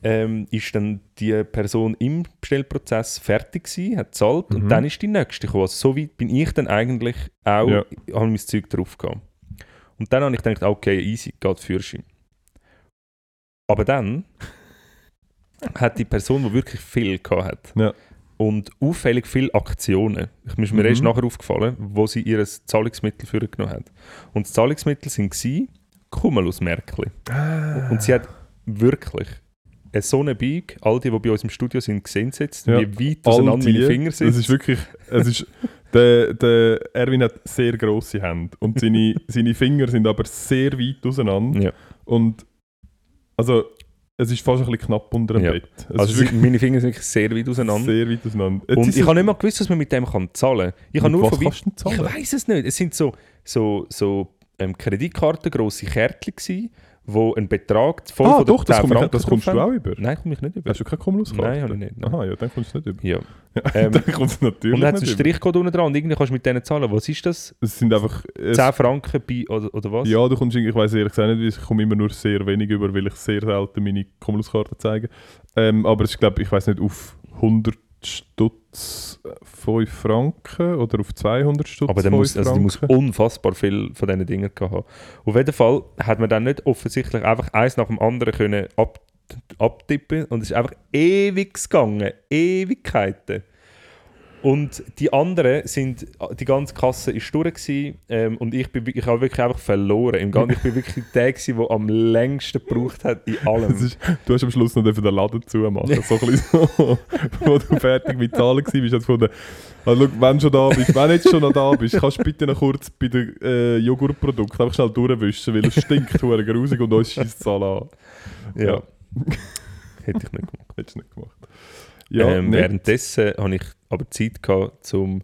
ähm, ist dann die Person im Bestellprozess fertig gewesen, hat gezahlt
Mhm.
und dann ist die nächste gekommen. Also so weit bin ich dann eigentlich auch,
Ja.
habe mein Zeug drauf gehabt. Und dann habe ich gedacht, okay, easy, geht Führerschein. Aber dann (laughs) hat die Person, die wirklich viel gehabt hat
Ja.
Und auffällig viele Aktionen, ich ist mir
Mhm.
erst nachher aufgefallen, wo sie ihr Zahlungsmittel für genommen hat. Und das Zahlungsmittel sind gsi Cumulus-Märkli. Und sie hat wirklich eine so eine Bike, all die, die bei uns im Studio sind, gesehen es jetzt,
Ja.
wie weit auseinander meine
die,
Finger sind.
Es ist wirklich, es ist, der, der Erwin hat sehr grosse Hände und seine, (laughs) seine Finger sind aber sehr weit auseinander.
Ja.
Und also, es ist fast ein bisschen knapp unter dem
Ja.
Bett. Es
Also
wirklich
meine Finger sind sehr weit auseinander.
sehr weit auseinander. Jetzt
Und ich habe nicht mal gewusst, was man mit dem kann zahlen kann. Ich habe nur
was
von
kannst
Ich weiß es nicht. Es sind so, so, so ähm, Kreditkarten, grosse Kärtchen gewesen, wo ein Betrag voll
Ah,
von
doch, das,
10
komm ich,
Franken
das kommst du auch über.
Nein, komme ich nicht über.
Hast du keine Cumulus-Karte?
Nein, habe ich nicht. nein.
Aha, ja, dann kommst du nicht über.
Ja. (laughs)
Ja,
Ähm,
dann kommst du natürlich
Und dann hat es einen. Strichcode unten dran und irgendwie kannst du mit denen zahlen. Was ist das?
Es sind einfach... Es,
10 Franken bei, oder, oder was?
Ja, du kommst, irgendwie- ich weiß ehrlich gesagt nicht, ich komme immer nur sehr wenig über, weil ich sehr selten meine Cumulus-Karte zeige. Ähm, aber es ist, glaube ich, weiß nicht, auf 100 Stutz äh, 5 Franken oder auf 200 Stutz
Aber der
5
muss, also die muss unfassbar viel von diesen Dingen haben. Auf jeden Fall hat man dann nicht offensichtlich einfach eins nach dem anderen können ab, abtippen und es ist einfach ewig gegangen. Ewigkeiten. Und die anderen sind, die ganze Kasse ist durch gewesen, ähm, und ich, bin, ich habe wirklich einfach verloren. Im Ganzen, ich bin wirklich (laughs) der gewesen, der am längsten gebraucht hat in allem.
Ist, du hast am Schluss noch den Laden zumachen. so ein bisschen so, (laughs) wo du fertig mit Zahlen warst. Hast du gefunden, also, schau, wenn du schon da bist, wenn du jetzt schon noch da bist, kannst du bitte noch kurz bei den äh, Joghurtprodukten einfach schnell durchwischen, weil es stinkt hure grusig und uns schießt Zahl an.
ja. Hätte ich nicht gemacht.
Hättest du nicht gemacht. Ja,
ähm, währenddessen hatte ich aber Zeit, gehabt, zum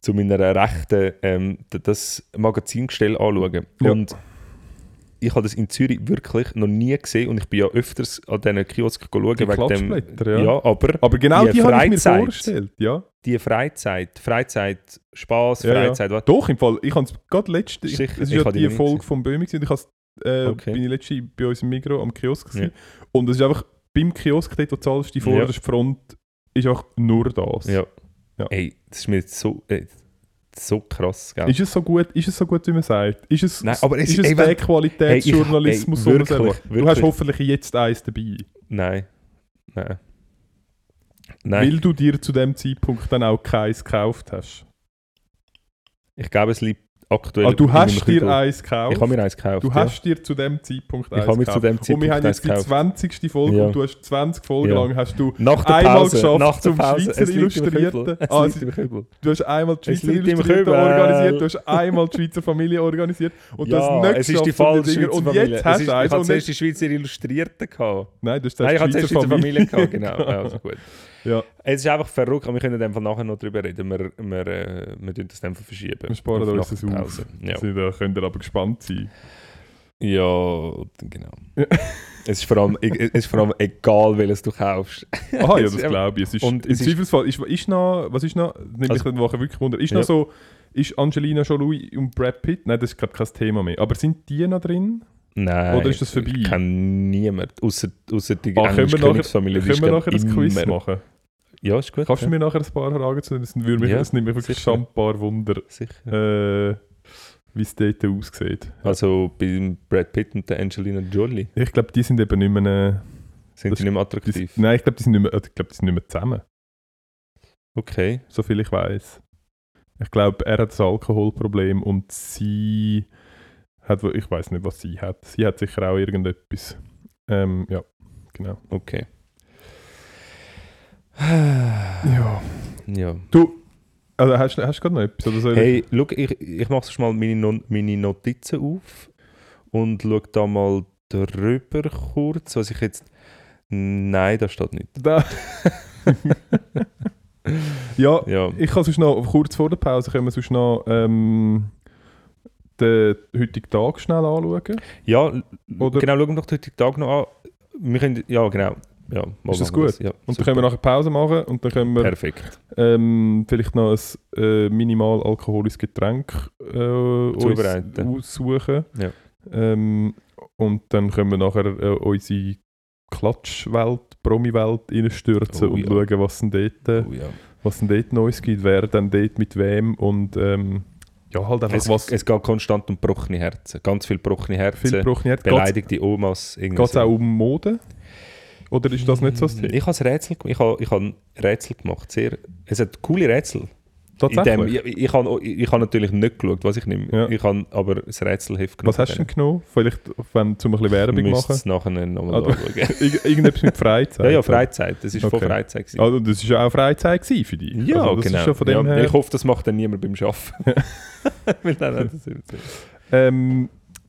zu meiner rechten ähm, das Magazingestell anzuschauen.
Ja.
Und ich habe das in Zürich wirklich noch nie gesehen und ich bin ja öfters an diesen Kiosken schauen
Die
wegen dem...
Klatschblätter, ja.
aber
Aber genau
die
die, habe ich mir
Freizeit.
vorgestellt. Ja.
die Freizeit, Freizeit, Spaß,
Ja, ja.
Freizeit, was?
Doch, im Fall. Ich habe es gerade letzte. Ich,
Sicher,
es ist ja
habe die
Folge
gesehen.
vom Böhmi und ich has, äh,
Okay.
bin ich letzte bei uns im Migro am Kiosk gewesen.
Ja.
Und es ist einfach beim Kiosk, dort, du zahlst, die vorderste Front, ist einfach nur das.
Ja.
Ja.
Ey, das ist mir jetzt so, äh, so krass, gell?
Ist es so gut, ist es so gut, wie man sagt? Ist es,
Nein, aber es-
ist es
ey,
der Qualitätsjournalismus,
Hey, ey, wirklich?
Du hast hoffentlich jetzt eins dabei.
Nein. Nein. Nein,
Weil du dir zu dem Zeitpunkt dann auch keins gekauft hast.
ich glaube, es liegt aktuell...
Ah, du hast dir eins gekauft.
Ich habe mir eins gekauft.
Du
ja.
hast dir zu dem Zeitpunkt
Ich habe mir zu dem
Und wir
Zeitpunkt
haben
eins
jetzt die
gekauft.
20. Folge
Ja.
und du hast 20 Folgen
Ja.
lang hast du
Nach der
einmal
Pause,
geschafft
nach der
zum
Pause,
Schweizer Illustrierten. Ah. Du hast einmal die Schweizer Illustrierten organisiert, du hast einmal die Schweizer Familie organisiert und du hast nicht
es ist die
geschafft,
falsche
Dinger-
Schweizer
Und
Familie.
jetzt hast du
ist,
eins
ich
und nicht...
die Schweizer Illustrierten gehabt.
Nein, du hast
ich
die
die
Schweizer
Familie gehabt, genau. Also gut.
Ja,
Es ist einfach verrückt, aber wir können Fall nachher noch drüber reden. Wir, wir, äh, wir tun das dann verschieben.
wir sparen uns das auf.
Ja.
Also, da könnt ihr aber gespannt sein.
ja, genau.
Ja.
es, ist vor allem, es ist vor allem egal, welches du kaufst.
Aha, ja, (laughs) das glaube ich. Es ist,
und
Im Zweifelsfall, ist, ist noch, was ist noch, nimmt mich
Also-
dann Woche wirklich Wunder, ist
Ja.
noch so, ist Angelina Jolie und Brad Pitt, nein, das ist glaube ich kein Thema mehr, aber sind die noch drin?
Nein.
Oder ist das vorbei?
Ich kenne niemand, außer die
Ah, können wir
englische
nachher,
Königsfamilie. die
können wir
glaub
nachher ein Quiz machen?
Ja, ist gut.
Kannst du
ja.
mir nachher ein paar Fragen zu das, würde mich,
Ja,
das nimmt mich wirklich schon ein paar Wunder,
Sicher.
äh, wie es dort aussieht.
Also bei Brad Pitt und der Angelina Jolie
Ich glaube, die sind eben nicht mehr,
sind
Das-
die nicht mehr
die,
attraktiv.
nein, ich glaube, die sind nicht mehr, ich glaube, die sind nicht mehr zusammen,
Okay.
so viel ich weiß. Ich glaube, er hat das Alkoholproblem und sie hat, ich weiß nicht, was sie hat. Sie hat sicher auch irgendetwas. Ähm, ja, genau.
Okay.
Ja.
Ja.
Du, also hast, hast du gerade noch etwas? Oder soll ich-
Hey, schau, ich, ich mache sonst mal meine, No- meine Notizen auf und schaue da mal drüber kurz, was ich jetzt... Nein, da steht nicht.
Da. (laughs) ja,
Ja,
ich kann sonst noch, kurz vor der Pause, können wir sonst noch ähm, den heutigen Tag schnell anschauen.
ja
Oder-
genau, schauen wir doch den heutigen Tag noch an. Wir können, ja, genau. Ja,
Ist das gut?
Ja,
Und dann
super.
können wir nachher Pause machen und dann können wir
Perfekt.
ähm, vielleicht noch ein äh, minimal alkoholisches Getränk äh, aussuchen.
Ja.
Ähm, und dann können wir nachher äh, unsere Klatschwelt, Promi-Welt reinstürzen
Oh
und
ja.
schauen, was denn dort, äh,
Oh,
was denn dort Neues gibt, wer dann dort mit wem und ähm, ja, halt einfach
es,
was
es geht konstant um gebrochene Herzen. Ganz viele gebrochene Herzen,
viel gebrochen hat. Geht
beleidigte Omas. irgendwie
es
so.
auch um Mode? Oder ist das nicht so das Thema?
Ich habe ein Rätsel, ich habe, ich habe Rätsel gemacht. Sehr, es hat coole Rätsel. Dem, ich, ich, habe, ich habe natürlich nicht geschaut, was ich nehme.
Ja.
Ich habe aber das Rätselheft genommen.
Was hast du denn genommen? Vielleicht, wenn du ein bisschen Werbung
Ich
machen.
es nachher nochmal anschauen. (laughs)
Ir- Irgendetwas mit Freizeit.
ja, ja, Freizeit. Das war
Okay.
von Freizeit. gewesen.
Also, das war ja auch Freizeit für dich.
Ja,
also,
genau. Ja, Ich hoffe, das macht dann niemand beim Arbeiten. (laughs)
Ähm,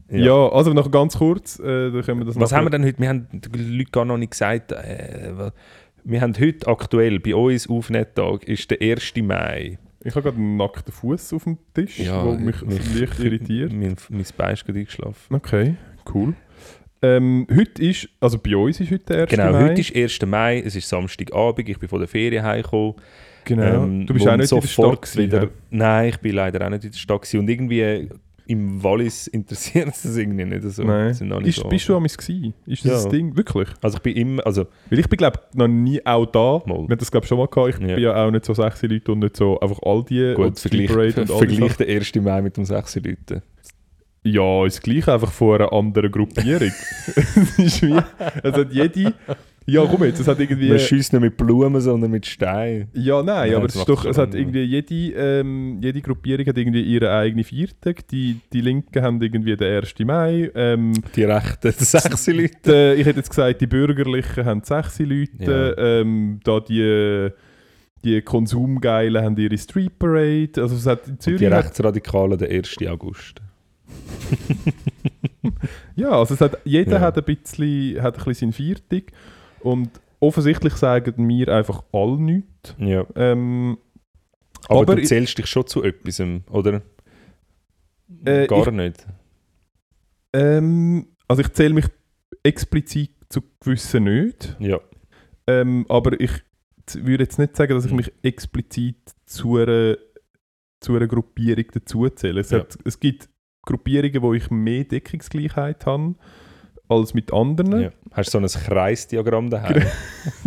ja. also noch ganz kurz, äh, dann können wir das
Was haben wir denn heute? Wir haben den Leuten gar noch nicht gesagt. Äh, wir haben heute aktuell bei uns Aufnetttag ist der 1. Mai.
Ich habe gerade einen nackten Fuß auf dem Tisch,
Ja,
wo mich, leicht irritiert. (laughs)
Mein, mein Bein ist gerade eingeschlafen.
Okay, cool. Ähm, heute ist, also bei uns ist heute der 1.
Genau,
Mai.
heute ist 1. Mai, es ist Samstagabend, ich bin von der Ferien heimgekommen.
Genau.
Ähm,
du bist auch nicht in der Stadt gewesen?
Nein, ich bin leider auch nicht in der Stadt gewesen. und irgendwie im Wallis interessiert es das irgendwie nicht so.
Nein.
Sind nicht
Ist, bist du am gewesen? Ist das
Ja.
das Ding? Wirklich?
Also ich bin immer, also
Weil ich bin glaube noch nie auch da.
Mal.
Wir haben das glaube schon mal gehabt. Ich
Ja.
bin ja auch nicht so sexy Leute und nicht so einfach all die
gut,
und
vergleich,
Parade und all
vergleich den 1. Mai mit dem 6. Leuten.
Ja, ist gleich einfach von einer anderen Gruppierung. (laughs) es ist wie, hat jede, ja komm jetzt, es hat irgendwie,
Man schießt nicht mit Blumen, sondern mit Steinen.
ja nein,
Ja,
aber es, ist doch, es hat irgendwie jede, ähm, jede Gruppierung hat irgendwie ihre eigene Viertag. Die, die Linken haben irgendwie den 1. Mai. Ähm,
Die rechten (laughs) 6. Leute.
die, ich hätte jetzt gesagt, die Bürgerlichen haben 6 Leute. Ähm, da die, die Konsumgeilen haben ihre Street Parade. Also es hat in
Und
Zürich...
die Rechtsradikalen der 1. August. (laughs)
Ja, also es hat, jeder
Ja.
hat ein bisschen, hat ein bisschen seinen Viertag und offensichtlich sagen mir einfach alle nichts.
Ja.
Ähm,
Aber,
Aber
du
ich-
zählst dich schon zu etwas, oder?
Äh,
Gar
ich-
nicht.
ähm, also ich zähle mich explizit zu gewissen nicht,
Ja.
ähm, aber ich würde jetzt nicht sagen, dass ich
Mhm.
mich explizit zu einer, zu einer Gruppierung dazu zähle. Es,
Ja.
hat, es gibt Gruppierungen, wo ich mehr Deckungsgleichheit habe als mit anderen.
ja. Hast du so ein Kreisdiagramm daheim?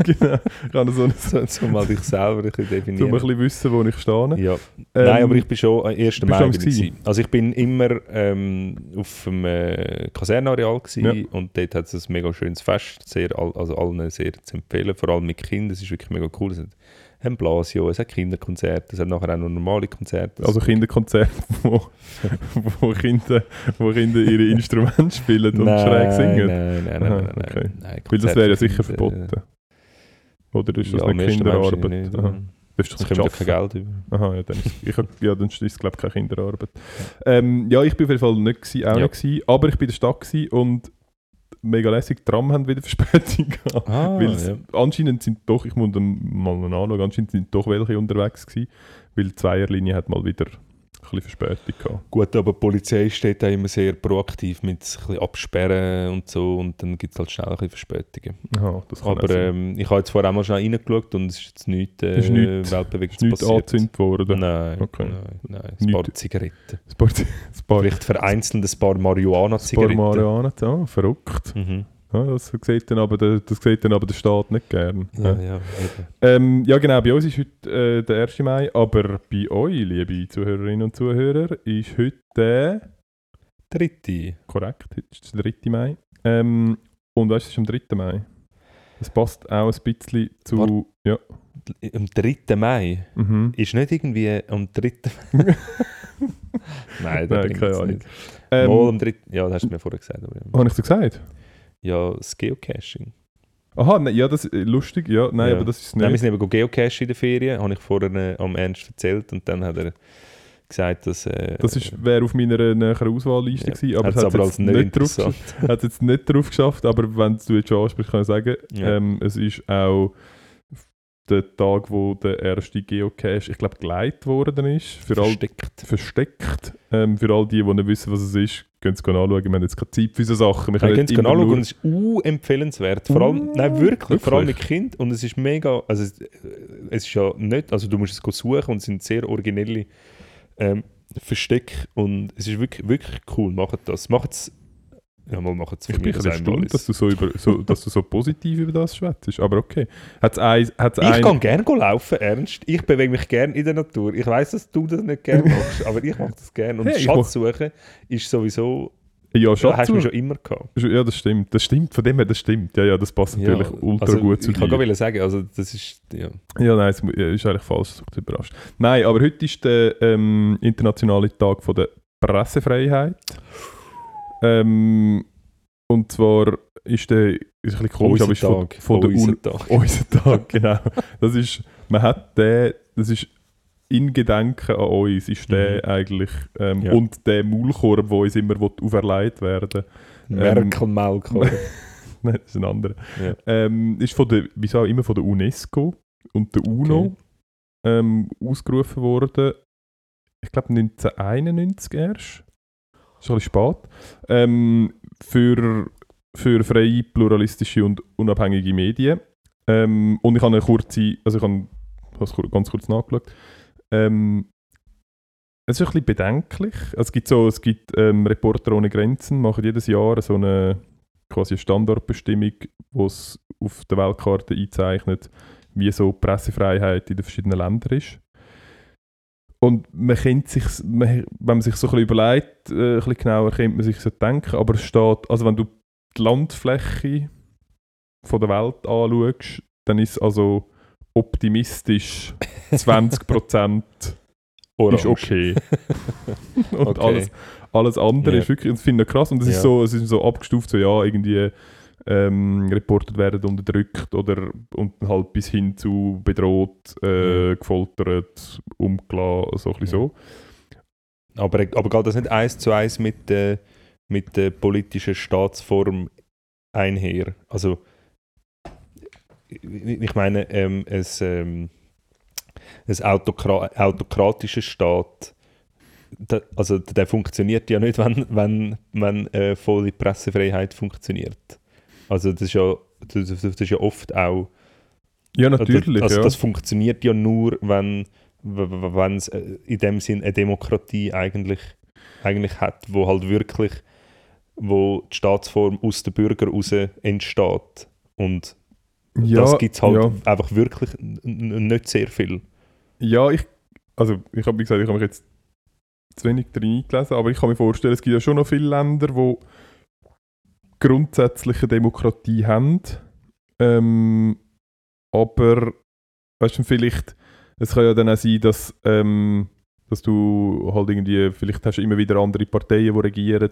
genau. (laughs) Ich habe so ein, (laughs)
so, so mal dich selber ein bisschen
um ein
definieren.
bisschen wissen, wo ich stehe.
Ja.
Ähm,
Nein, aber ich bin schon am 1.
bist du
Mai
am gewesen?
gewesen. Also ich bin immer ähm, auf dem äh, Kasernenareal
Ja.
und dort hat es ein mega schönes Fest, sehr, also allen sehr zu empfehlen, vor allem mit Kindern, es ist wirklich mega cool. Es hat ein Blasio, es hat Kinderkonzerte, es hat nachher auch noch normale Konzerte.
Also Kinderkonzerte, (laughs) wo, wo, Kinder, wo Kinder ihre Instrumente spielen und schräg singen.
Nein, nein, nein,
Aha,
nein, nein,
okay.
nein.
Weil das wäre ja sicher
Kinder,
verboten. Oder ist das
ja, wahrscheinlich
Kinderarbeit?
nicht,
Aha. Das
kommt ja kein. Geld über.
Aha, ja, dann ist, ich, hab- ja, dann ist es glaube ich keine Kinderarbeit. Ähm, ja, ich bin auf jeden Fall nicht, gewesen, auch
Ja.
nicht gewesen, aber ich bin in der Stadt und mega lässig, die Tram haben wieder Verspätung (laughs) gehabt.
Ah,
Weil
ja.
Anscheinend sind doch, ich muss dann mal anschauen, anscheinend sind doch welche unterwegs gewesen, weil die Zweierlinie hat mal wieder bisschen Verspätung gehabt.
Gut, aber die Polizei steht da immer sehr proaktiv mit ein bisschen Absperren und so und dann gibt es halt schnell ein bisschen Verspätungen.
Aha, das kann
Aber ähm, ich habe jetzt vorher auch mal schnell reingeschaut und es ist jetzt nichts äh,
Ist nichts-
Weltbewegendes
ist
passiert.
angezündet worden.
Nein,
Okay.
nein, nein. Ein paar. Zigaretten.
Ein paar, ein paar,
Vielleicht vereinzelt ein paar
ein paar
Marihuana-Zigaretten.
Marihuana, ah, verrückt.
Mhm.
Ja, das, sieht dann aber der, das sieht dann aber der Staat nicht gern.
Ja,
Ja, ähm, ja genau, bei uns ist heute äh, der 1. Mai, aber bei euch, liebe Zuhörerinnen und Zuhörer, ist heute der,
Dritte.
korrekt, heute ist der 3. Mai. Ähm, und weißt du, es ist am 3. Mai. Das passt auch ein bisschen zu...
Warte.
Ja.
Am 3. Mai
Mhm.
ist nicht irgendwie am 3. Mai. (laughs) Nein, da
Nein,
bringt
keine
es
Ahnung.
nicht.
Ähm,
Mal am 3. Ja, das hast du mir vorher gesagt. Aber ja.
Habe ich dir gesagt?
Ja, das Geocaching.
Aha, ne, ja, das ist lustig, ja, nein,
Ja.
aber das ist
Nein, wir
nicht.
sind eben geocachen in der Ferien, habe ich vorher äh, am Ernst erzählt und dann hat er gesagt, dass... Äh,
Das ist, wäre auf meiner näheren Auswahlliste
ja,
gewesen, aber
hat's
es hat
aber als nicht
nicht drauf (laughs) hat es jetzt nicht drauf geschafft, aber wenn du jetzt schon ansprichst, kann ich sagen,
Ja.
ähm, es ist auch der Tag, wo der erste Geocache, ich glaube, geleitet worden ist. Für all,
Versteckt.
versteckt. Ähm, für all die, die nicht wissen, was es ist, können es anschauen. Wir haben jetzt keine Zeit für diese Sachen. Wir
Nein,
können immer
anschauen und es ist uh, empfehlenswert. Vor allem,
Uh,
nein, wirklich, vor allem mit
wirklich?
Kind und es ist mega, also es, äh, es ist ja nicht, also du musst es suchen und es sind sehr originelle ähm, Verstecke und es ist wirklich, wirklich cool, macht das. Macht es Ja, mal machen es
Ich bin ein bisschen dass du so, über, so, dass du so positiv über das schwätzt. Aber okay. Hat's ein, hat's
ich
ein,
kann gerne laufen, ernst. Ich bewege mich gerne in der Natur. Ich weiß, dass du das nicht gerne machst, aber ich mache das gerne. Und
Hey, ich
Schatzsuchen ist sowieso...
Ja,
Da hast du
Schatz.
schon immer gehabt.
Ja, das stimmt. Das stimmt. Von dem her, das stimmt. Ja, ja, das passt natürlich ultra
also,
gut zu
Ich kann
dir.
gerade sagen, also das ist... Ja.
Ja, nein, es ja, ist eigentlich falsch, dass du überrascht. Nein, aber heute ist der ähm, internationale Tag von der Pressefreiheit. Ähm, und zwar ist der, ist ein bisschen komisch, aber ist von, von der Un
Tag. (laughs)
unser Tag, genau. Das ist, man hat den, das ist in Gedenken an uns, ist der
Mhm.
eigentlich, ähm,
Ja.
und der Maulkorb, der uns immer auferlegt werden
Merkel Melkor. (laughs)
Nein, das ist ein anderer.
Ja.
Ähm, ist von der, wieso auch immer von der UNESCO und der UNO
Okay.
ähm, ausgerufen worden. Ich glaube 1991 erst. Ist ein bisschen spät. Ähm, für, für freie, pluralistische und unabhängige Medien. Ähm, und ich habe eine kurze, also ich habe das ganz kurz nachgeschaut. Ähm, es ist ein bisschen bedenklich. Es gibt so, es gibt ähm, Reporter ohne Grenzen, machen jedes Jahr so eine quasi Standortbestimmung, wo es auf der Weltkarte einzeichnet, wie so Pressefreiheit in den verschiedenen Ländern ist. Und man kennt sich, man, wenn man sich so ein bisschen überlegt, äh, ein bisschen genauer, könnte man sich so denken, aber es steht, also wenn du die Landfläche von der Welt anschaust, dann ist also optimistisch (laughs) 20% ist okay. (laughs) und
Okay.
alles, alles andere
Ja.
ist wirklich, das finde ich krass und es ist
Ja.
so, es ist so abgestuft, so ja, irgendwie ähm, Reporter werden unterdrückt oder und halt bis hin zu bedroht, äh, gefoltert, umgelassen, so ein bisschen so.
Aber, aber geht das nicht eins zu eins mit der, mit der politischen Staatsform einher? Also, ich ich meine, ähm, es, ähm, ein Autokra autokratischer Staat, da, also der funktioniert ja nicht, (laughs) wenn, wenn, wenn äh, volle Pressefreiheit funktioniert. Also das ist ja, das, das ist ja oft auch
Ja, natürlich,
also
ja.
das funktioniert ja nur, wenn wenn es in dem Sinn eine Demokratie eigentlich, eigentlich hat, wo halt wirklich wo die Staatsform aus den Bürgern raus entsteht. Und
ja,
das gibt es halt
ja.
einfach wirklich nicht sehr viel.
Ja, ich, also ich habe gesagt, ich habe mich jetzt zu wenig drin eingelesen, aber ich kann mir vorstellen, es gibt ja schon noch viele Länder, die grundsätzlich eine Demokratie haben, ähm, aber weißt du, vielleicht, es kann ja dann auch sein, dass, ähm, dass du halt irgendwie, vielleicht hast du immer wieder andere Parteien, die regieren,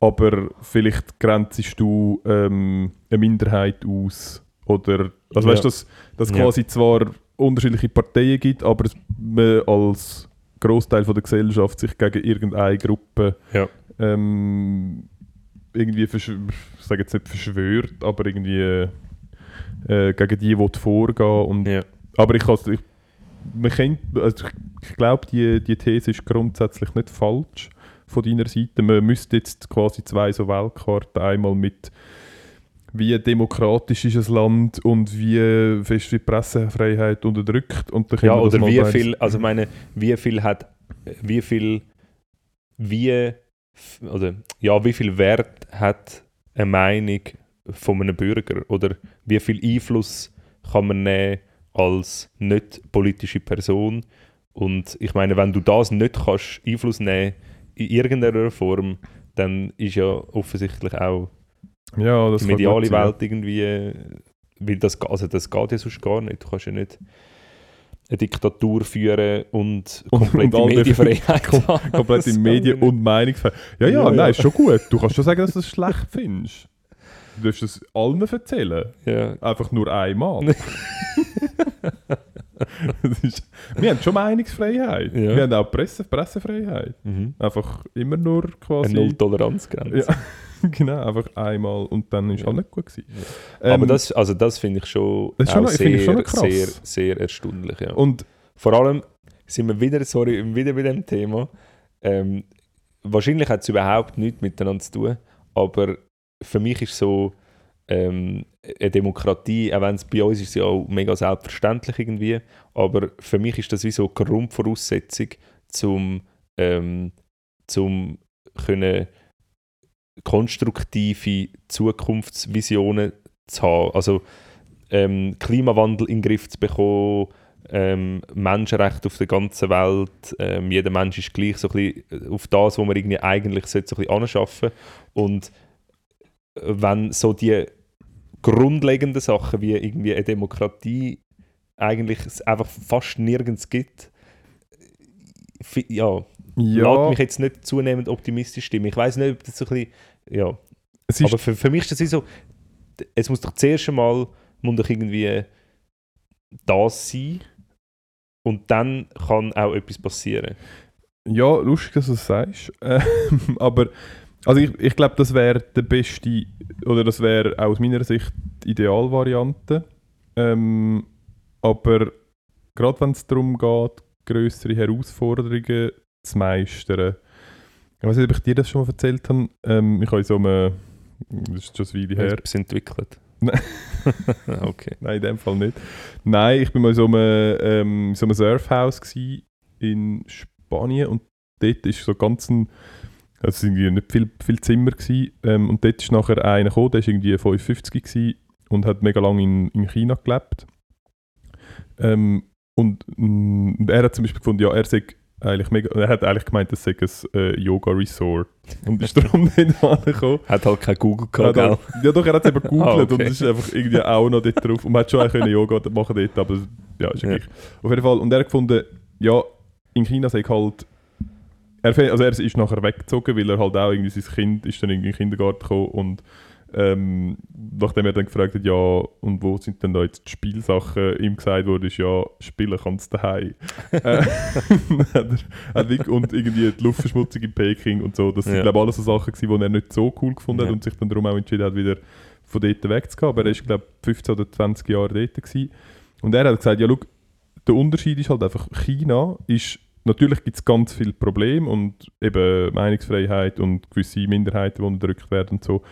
aber vielleicht grenzest du ähm, eine Minderheit aus oder, also
Ja.
weißt du, dass, dass
Ja.
quasi zwar unterschiedliche Parteien gibt, aber man als Großteil der Gesellschaft sich gegen irgendeine Gruppe
Ja.
ähm, irgendwie, ich sage jetzt nicht verschwört, aber irgendwie äh, gegen die will vorgehen. Und,
Ja.
Aber ich, kann's- ich, man kennt, also ich, ich glaube, die, die These ist grundsätzlich nicht falsch von deiner Seite. Man müsste jetzt quasi zwei so Weltkarten einmal mit wie demokratisch ist ein Land und wie fest wird die Pressefreiheit unterdrückt und dann
Ja, oder wie viel, also meine, wie viel hat, wie viel, wie, oder ja, wie viel Wert hat eine Meinung von einem Bürger oder wie viel Einfluss kann man nehmen als nicht politische Person und ich meine, wenn du das nicht kannst Einfluss nehmen in irgendeiner Form, dann ist ja offensichtlich auch
ja, das
die mediale. Welt irgendwie, weil das, also das geht ja sonst gar nicht. Du kannst ja nicht eine Diktatur führen und komplette
und
Medienfreiheit haben. (laughs)
Komplett
Das
in
kann
Medien und Meinungsfreiheit. Ja, ja,
Ja,
nein,
ja.
ist schon gut. Du kannst schon sagen, dass du es schlecht findest. Du darfst es allen erzählen.
Ja.
Einfach nur einmal. (laughs) (laughs) Ist, wir haben schon Meinungsfreiheit.
Ja.
Wir haben auch Presse, Pressefreiheit.
Mhm.
Einfach immer nur
Eine
quasi.
Null-Toleranzgrenze.
Ja, (laughs) genau, einfach einmal und dann ist
Ja.
auch nicht gut gewesen.
Aber
Ähm,
das, also das finde ich schon,
Das ist schon finde ich schon
sehr,
krass.
sehr, sehr erstaunlich. Ja.
Und
Vor allem sind wir wieder, sorry, wieder bei dem Thema. Ähm, wahrscheinlich hat es überhaupt nichts miteinander zu tun, aber für mich ist so ähm, eine Demokratie, auch wenn es bei uns ist, ja auch mega selbstverständlich irgendwie, aber für mich ist das wie so eine Grundvoraussetzung, zum, ähm, zum können konstruktive Zukunftsvisionen zu haben. Also ähm, Klimawandel in den Griff zu bekommen, ähm, Menschenrechte auf der ganzen Welt, ähm, jeder Mensch ist gleich so ein bisschen auf das, wo man irgendwie eigentlich so ein bisschen anschaffen und wenn so die grundlegenden Sachen wie irgendwie eine Demokratie eigentlich einfach fast nirgends gibt, ja,
Ja,
mich jetzt nicht zunehmend optimistisch stimmen. Ich weiß nicht, ob das so ein bisschen, ja, aber für, für mich ist das so, es muss doch zuerst einmal muss doch irgendwie das sein und dann kann auch etwas passieren.
ja, lustig, dass du das sagst. (laughs) Ähm, aber also ich, ich glaube, das wäre der beste, oder das wäre aus meiner Sicht die Idealvariante. Ähm, aber gerade wenn es darum geht, größere Herausforderungen zu meistern. Ich weiß nicht, ob ich dir das schon mal erzählt habe. Ähm, ich habe in so einem, das ist schon ein Weile her,
Etwas entwickelt.
Nein. (laughs)
okay.
Nein, in dem Fall nicht. Nein, ich war mal in so einem, ähm, so einem Surfhaus in Spanien und dort ist so ganz ein, es waren nicht viel, viel Zimmer gsi, ähm, und dort ist nachher einer gekommen, der war irgendwie 55 gsi und hat mega lange in, in China gelebt. Ähm, und, und er hat zum Beispiel gefunden, ja, er sei eigentlich mega, er hat eigentlich gemeint, das sei ein äh, Yoga-Resort und ist darum (laughs) nicht angekommen.
Hat halt kein Google gehabt,
doch, ja, doch, er hat es eben (laughs) gegoogelt
Ah, okay.
und es ist einfach irgendwie auch noch dort drauf. Und man hat schon können Yoga machen dort, aber ja, ist ja
Ja.
gleich. Auf jeden Fall. Und er hat gefunden, ja, in China sei halt. Er, also er ist nachher weggezogen, weil er halt auch irgendwie sein Kind ist dann in den Kindergarten gekommen und ähm, nachdem er dann gefragt hat, ja, und wo sind denn da jetzt die Spielsachen, ihm gesagt wurde, ist ja, spielen kannst du daheim. (laughs) äh, (laughs) hat hat und irgendwie die Luftverschmutzung in Peking und so, das sind
Ja.
glaube alles so Sachen gewesen, die er nicht so cool gefunden hat
Ja.
und sich dann darum auch entschieden hat, wieder von dort wegzugehen. Aber er ist glaube ich 15 oder 20 Jahre dort gewesen. Und er hat gesagt, ja, schau, der Unterschied ist halt einfach, China ist, natürlich gibt es ganz viele Probleme und eben Meinungsfreiheit und gewisse Minderheiten, die unterdrückt werden und so.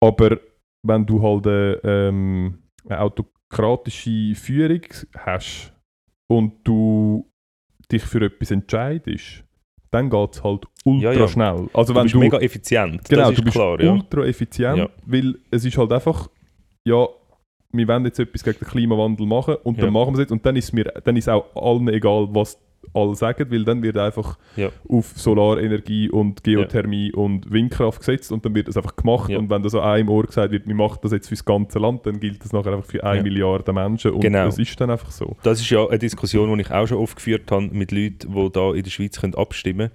Aber wenn du halt eine, ähm, eine autokratische Führung hast und du dich für etwas entscheidest, dann geht es halt ultra
Ja, ja.
schnell. Also
Du
wenn
bist
du,
mega effizient,
genau,
das ist
du bist
klar, ja.
ultra effizient,
Ja.
weil es ist halt einfach, ja, wir wollen jetzt etwas gegen den Klimawandel machen und dann machen wir es jetzt und dann ist mir, dann ist auch allen egal, was alle sagen, weil dann wird einfach
Ja.
auf Solarenergie und Geothermie und Windkraft gesetzt und dann wird das einfach gemacht
Ja.
und wenn das an einem Ohr gesagt wird, wir machen das jetzt fürs ganze Land, dann gilt das nachher einfach für eine
Ja.
Milliarde Menschen und
Genau.
das ist dann einfach so.
Das ist ja eine Diskussion, die ich auch schon oft geführt habe mit Leuten, die da in der Schweiz können abstimmen können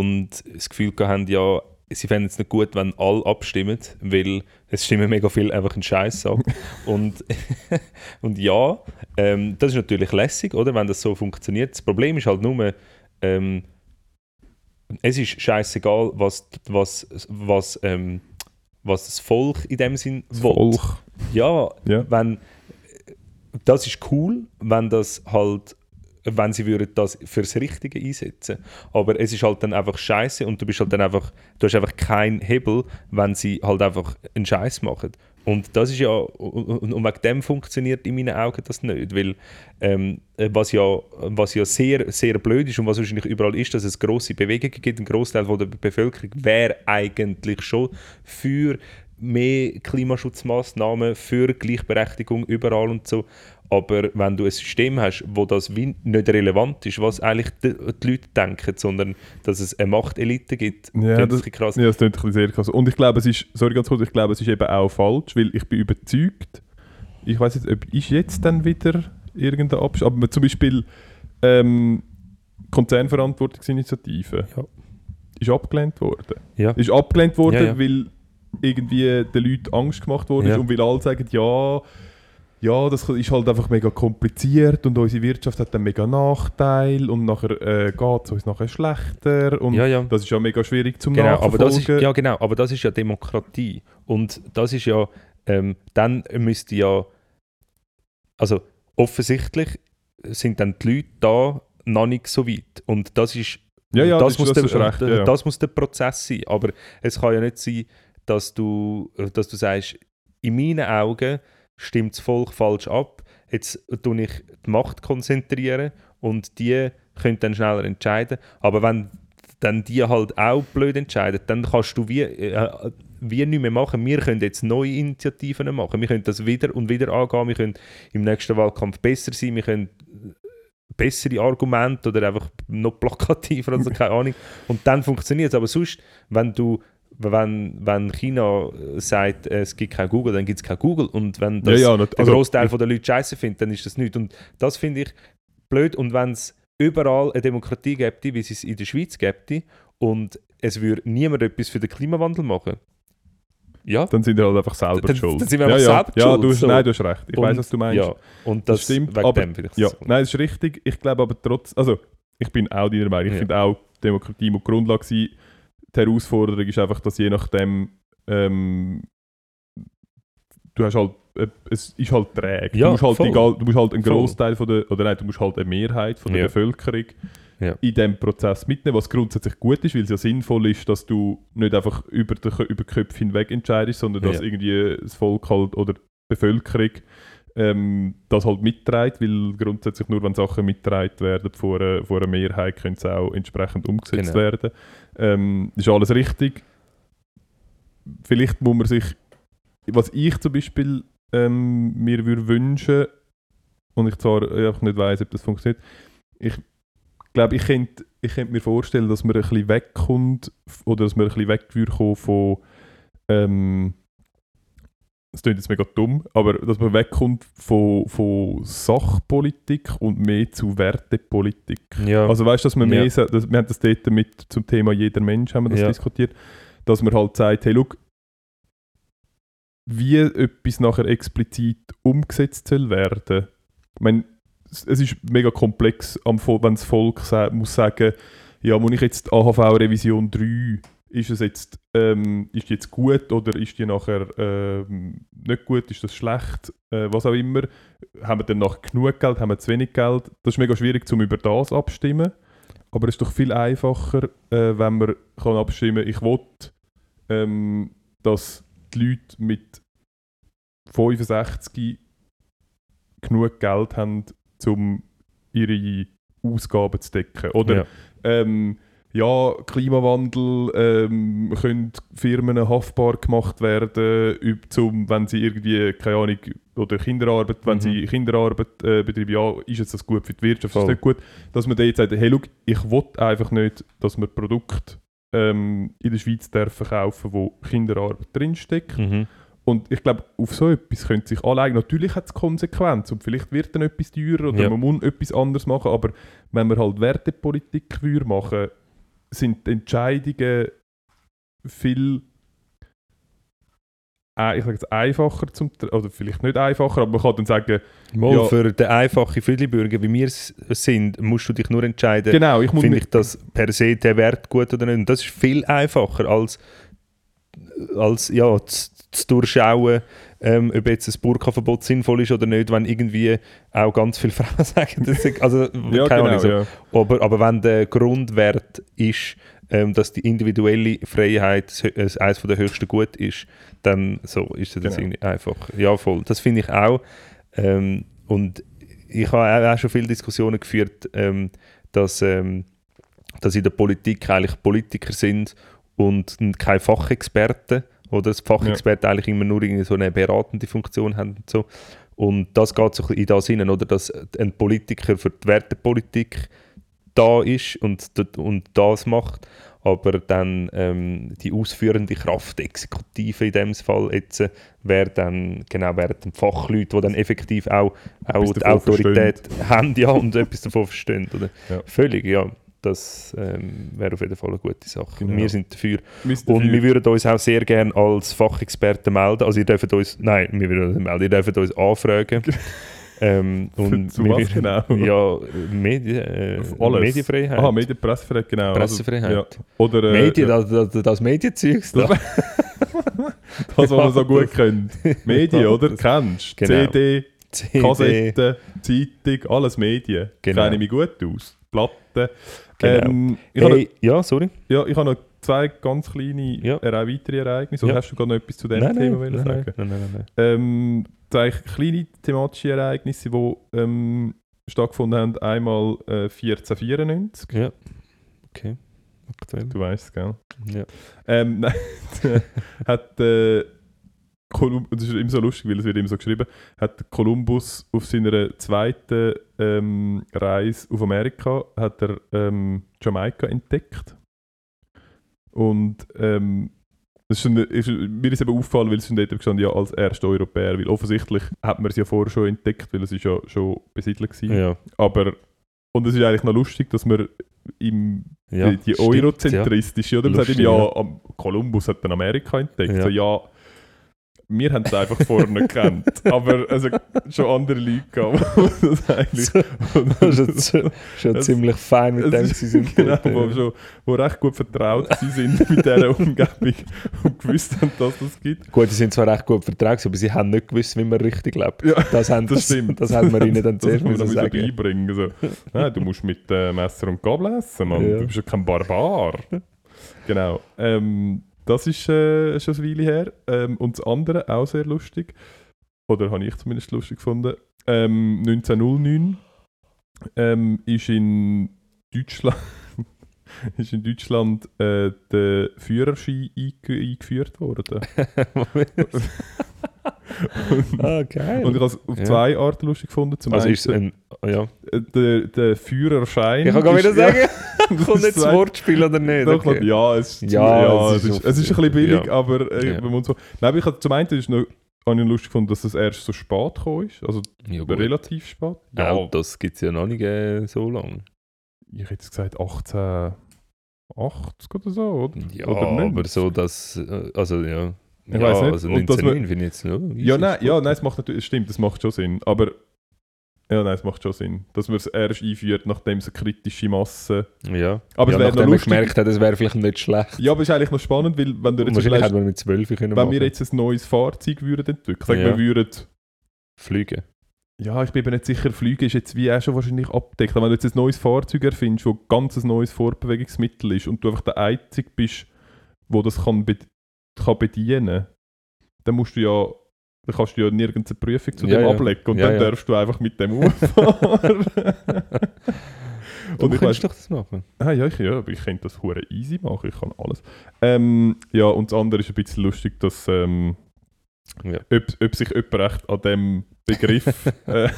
und das Gefühl haben, ja, sie fänden es nicht gut, wenn alle abstimmen, weil es stimmen mega viel einfach einen Scheiß ab. (laughs) und, (laughs) und ja, ähm, das ist natürlich lässig, oder, wenn das so funktioniert. Das Problem ist halt nur, ähm, es ist scheißegal, was, was, was, ähm, was das Volk in dem Sinn
Das
will.
Volk.
Ja,
Ja.
wenn das ist cool, wenn das halt wenn sie würden das fürs Richtige einsetzen. Aber es ist halt dann einfach scheiße und du bist halt dann einfach, du hast einfach keinen Hebel, wenn sie halt einfach einen Scheiß machen. Und das ist ja, und, und wegen dem funktioniert in meinen Augen das nicht, weil ähm, was, ja, was ja sehr, sehr blöd ist und was wahrscheinlich überall ist, dass es grosse Bewegungen gibt, ein Großteil der Bevölkerung wäre eigentlich schon für mehr Klimaschutzmaßnahmen, für Gleichberechtigung überall und so. Aber wenn du ein System hast, wo das nicht relevant ist, was eigentlich die, die Leute denken, sondern dass es eine Machtelite gibt,
Ja, das,
krass.
ja, das klingt sehr krass. Und ich glaube, es ist, sorry ganz kurz, ich glaube, es ist eben auch falsch, weil ich bin überzeugt, ich weiß jetzt, ob ist jetzt dann wieder irgendein Abschluss, aber zum Beispiel ähm, Konzernverantwortungsinitiative
Ja.
ist abgelehnt worden.
Ja.
Ist abgelehnt worden,
Ja,
weil irgendwie den Leuten Angst gemacht worden ist und weil alle sagen, ja, ja, das ist halt einfach mega kompliziert und unsere Wirtschaft hat einen mega Nachteil und nachher äh, geht es uns nachher schlechter und
Ja, ja.
das ist ja mega schwierig zum
Genau, aber das ist,
Nachverfolgen.
ja, genau, aber das ist ja Demokratie. Und das ist ja, ähm, dann müsste ja, also offensichtlich sind dann die Leute da noch nicht so weit. Und das ist,
Ja, ja,
das,
das-
muss
das
der,
recht, ja.
das muss der Prozess sein. Aber es kann ja nicht sein, dass du, dass du sagst, in meinen Augen stimmt das Volk falsch ab, jetzt tue ich die Macht konzentrieren und die können dann schneller entscheiden. Aber wenn dann die halt auch blöd entscheiden, dann kannst du wie, äh, wie nicht mehr machen. Wir können jetzt neue Initiativen machen. Wir können das wieder und wieder angehen. Wir können im nächsten Wahlkampf besser sein. Wir können bessere Argumente oder einfach noch plakativer, also keine Ahnung. Und dann funktioniert es. Aber sonst, wenn du wenn, wenn China sagt, es gibt kein Google, dann gibt es kein Google. Und wenn das
Ja, ja,
der
also-
Großteil der Leute scheiße findet, dann ist das nicht. Und das finde ich blöd. Und wenn es überall eine Demokratie gäbe, wie es es in der Schweiz gäbe, und es würde niemand etwas für den Klimawandel machen, ja,
Dann sind wir halt einfach selber
Dann-
schuld.
dann sind wir
ja,
einfach
ja.
selber
ja,
schuld,
Du hast,
so.
Nein, du hast recht. Ich weiß, was du meinst.
ja. Und das,
Das stimmt, aber-. Ja,
so.
nein, das ist richtig. Ich glaube aber trotz, also ich bin auch deiner Meinung. Ich finde auch, Demokratie muss Grundlage sein. Die Herausforderung ist einfach, dass je nachdem ähm, du hast halt, äh, es ist halt träge.
Ja,
du, musst halt
voll.
egal, du musst halt einen. Großteil von der, oder nein, du musst halt eine Mehrheit von der
Ja.
Bevölkerung
Ja.
in diesem Prozess mitnehmen, was grundsätzlich gut ist, weil es ja sinnvoll ist, dass du nicht einfach über die, über die Köpfe hinweg entscheidest, sondern dass irgendwie das Volk halt oder die Bevölkerung ähm, das halt mitträgt, weil grundsätzlich nur wenn Sachen mitgetragen werden vor einer, vor einer Mehrheit, können sie auch entsprechend umgesetzt
Genau.
werden. Ähm, ist alles richtig. Vielleicht muss man sich, was ich zum Beispiel ähm, mir würde wünschen, und ich zwar einfach nicht weiß, ob das funktioniert, ich glaube, ich könnte ich könnte mir vorstellen, dass man ein bisschen wegkommt oder dass man ein bisschen weg würde kommen von ähm, das klingt jetzt mega dumm, aber dass man wegkommt von, von Sachpolitik und mehr zu Wertepolitik.
Ja.
Also weißt du, dass man
Ja.
mehr, sa- dass, wir haben das dort mit zum Thema jeder Mensch haben wir das
Ja.
diskutiert, dass man halt sagt, hey, look, wie etwas nachher explizit umgesetzt soll werden. Ich meine, es ist mega komplex, wenn das Volk muss sagen, ja, muss ich jetzt AHV Revision 3, ist es jetzt, ähm, ist die jetzt gut oder ist die nachher ähm, nicht gut, ist das schlecht, äh, was auch immer. Haben wir dann noch genug Geld, haben wir zu wenig Geld? Das ist mega schwierig, zum über das abstimmen. Aber es ist doch viel einfacher, äh, wenn man kann abstimmen ich will, ähm, dass die Leute mit 65 genug Geld haben, um ihre Ausgaben zu decken. Oder
ja.
ähm, ja, Klimawandel ähm, können Firmen haftbar gemacht werden, zum, wenn sie irgendwie, keine Ahnung, oder Kinderarbeit, wenn
Mhm.
sie Kinderarbeit äh, betreiben, ja, ist jetzt das gut für die Wirtschaft, ist
Voll.
das nicht gut, dass man da jetzt sagt, hey, look, ich will einfach nicht, dass wir Produkte ähm, in der Schweiz dürfen kaufen, wo Kinderarbeit drinsteckt.
Mhm.
Und ich glaube, auf so etwas könnte sich anlegen. Natürlich hat es Konsequenzen und vielleicht wird dann etwas teurer oder
Ja.
man muss etwas anderes machen, aber wenn man halt Wertepolitik würde machen, sind die Entscheidungen viel äh, ich sage jetzt einfacher zum oder vielleicht nicht einfacher, aber man kann dann sagen,
Mal
Ja.
für den einfachen Friedlibürger, wie wir es sind, musst du dich nur entscheiden,
genau, ich
finde ich das per se der Wert gut oder nicht. Und das ist viel einfacher als, als ja, zu, zu durchschauen, ähm, ob jetzt ein Burka-Verbot sinnvoll ist oder nicht, wenn irgendwie auch ganz viele (laughs) Frauen sagen, das ist, also
ja,
keine
genau,
Ahnung, so.
ja.
aber, aber wenn der Grundwert ist, ähm, dass die individuelle Freiheit äh, eines der höchsten Gut ist, dann so ist das
Genau.
einfach. Ja, voll. Das finde ich auch. Ähm, und ich habe auch- auch schon viele Diskussionen geführt, ähm, dass, ähm, dass in der Politik eigentlich Politiker sind und keine Fachexperten oder dass Fachexperten eigentlich immer nur irgendwie so eine beratende Funktion haben und so. Und das geht so in das hinein, oder? Dass ein Politiker für die Wertepolitik da ist und, und das macht, aber dann ähm, die ausführende Kraft, die Exekutive in dem Fall jetzt, äh, wäre dann, genau, wären dann Fachleute, die dann effektiv auch, auch
Etwas
die Autorität haben ja, und etwas davon verstehen. Oder?
Ja.
Völlig, ja. Das ähm, wäre auf jeden Fall eine gute Sache.
Genau.
Wir sind dafür.
Wir sind
Und wir würden uns auch sehr gerne als Fachexperten melden. Also ihr dürft uns, nein, wir würden uns melden, ihr dürft uns anfragen. (laughs) ähm, und
Zu was
würden-
genau?
Ja, Medien, äh. Medienfreiheit.
Aha, Medien, Pressefreiheit, genau.
Pressefreiheit.
Also, ja. Oder äh,
Medien, das, das, das Medienzeugs da.
das, (laughs) was man so (laughs) gut kennt. Medien, oder?
Das-
Kennst
Genau.
CD,
CD.
Kassetten, Zeitung, alles Medien.
Genau.
Kenne ich mich gut aus. Platten.
Genau.
Ähm,
Hey, ja, sorry.
noch, ja, ich habe noch zwei ganz kleine
Ja.
äh, weitere Ereignisse. Oder
Ja.
hast du gerade noch etwas zu dem
Nein,
Thema
nein, nein,
sagen?
nein, nein, nein, nein.
Ähm, zwei kleine thematische Ereignisse, die ähm, stattgefunden haben. Einmal äh, 1494.
Ja, okay. aktuell.
Du weißt es, gell?
Ja.
Ähm, (laughs) nein, hat äh, Kolum das ist immer so lustig, weil es wird immer so geschrieben, hat Kolumbus auf seiner zweiten ähm, Reise auf Amerika hat er ähm, Jamaika entdeckt. Und ähm, das ist, ist, mir ist eben aufgefallen, weil es schon dort gestanden, ja, als erster Europäer, weil offensichtlich hat man es ja vorher schon entdeckt, weil es ist ja schon besiedelt war.
Ja.
Aber, und es ist eigentlich noch lustig, dass man im,
Ja,
die, die
stimmt,
eurozentristische, oder? Man sagt ihm, ja,
ja.
Kolumbus hat dann Amerika entdeckt.
Ja.
So, ja, wir haben es einfach vorher nicht gekannt. (laughs) Aber also, schon andere Leute gehabt, die (laughs) das eigentlich...
Das ist schon, schon
Es-
ziemlich fein mit dem sie sind.
genau, wo, schon, wo recht gut vertraut sie sind (laughs) mit dieser Umgebung und gewusst haben, dass das gibt.
Gut, die sind zwar recht gut vertragen, aber sie haben nicht gewusst, wie man richtig lebt.
Ja,
Das, haben,
das
das,
stimmt.
das haben wir ihnen dann
Das
zuerst
man
müssen
sagen. beibringen. So. Nein, du musst mit äh, Messer und Gabel essen, Mann.
Ja.
Du bist ja kein Barbar. genau. Ähm, das ist äh, schon eine Weile her. Ähm, und das andere, auch sehr lustig, oder habe ich zumindest lustig gefunden, ähm, 1909 ähm, ist in Deutschland, (laughs) ist in Deutschland äh, der Führerschein einge eingeführt worden. (laughs) (laughs)
ah, geil.
Und ich habe es auf
Ja.
zwei Arten lustig gefunden. Zum
also
einen,
ist es ein... Ja.
äh, der, der Führerschein.
Ich kann gar wieder
ja,
sagen, kommt
ist
nicht das (laughs) (laughs) Wortspiel oder nicht?
Doch,
Okay.
Ja, es ist,
Ja,
ja,
es
es,
ist
es ist ein bisschen billig,
ja.
aber äh,
Ja.
man muss so. Nein, aber ich habe zum einen ist noch, habe ich lustig gefunden, dass das erst so spät gekommen ist. Also
Ja,
relativ spät.
Ja, das gibt es ja noch nicht äh, so lange.
ich hätte jetzt gesagt 1880 oder so, oder?
Ja,
oder
aber so, dass... äh, Also, ja...
Ich
ja,
weiss nicht.
also
Und dass
1909
man-
finde ich jetzt noch...
Ja, nein, ja, nein, es macht natürlich, stimmt, das macht schon Sinn. Aber ja, nein, es macht schon Sinn, dass man es erst einführt, nachdem es eine kritische Masse.
Ja,
Aber
ja,
es wäre noch
nachdem man
lustig.
gemerkt hat, es wäre vielleicht nicht schlecht.
Ja, aber es ist eigentlich noch spannend, weil wenn du jetzt
wahrscheinlich
überlegst,
hätte man mit 12 können
wenn wir jetzt ein neues Fahrzeug würden entwickeln, sagen
Ja.
wir würden
Fliegen.
Ja, ich bin eben nicht sicher, Fliegen ist jetzt wie auch schon wahrscheinlich abdeckt. Aber Wenn du jetzt ein neues Fahrzeug erfindest, das ganz ein neues Fortbewegungsmittel ist und du einfach der Einzige bist, wo das kann, kann bedienen dann musst du ja, dann kannst du ja nirgends eine Prüfung zu
Ja,
dem
ja.
ablegen und
Ja,
dann darfst du einfach mit dem (laughs) umfahren.
Du
und ich
kannst
weiss,
doch das machen.
ah, ja, ich, ja, ich könnte das hure easy machen, ich kann alles. Ähm, ja, und das andere ist ein bisschen lustig, dass ähm, ob, ob sich jemand echt an dem Begriff (laughs) äh,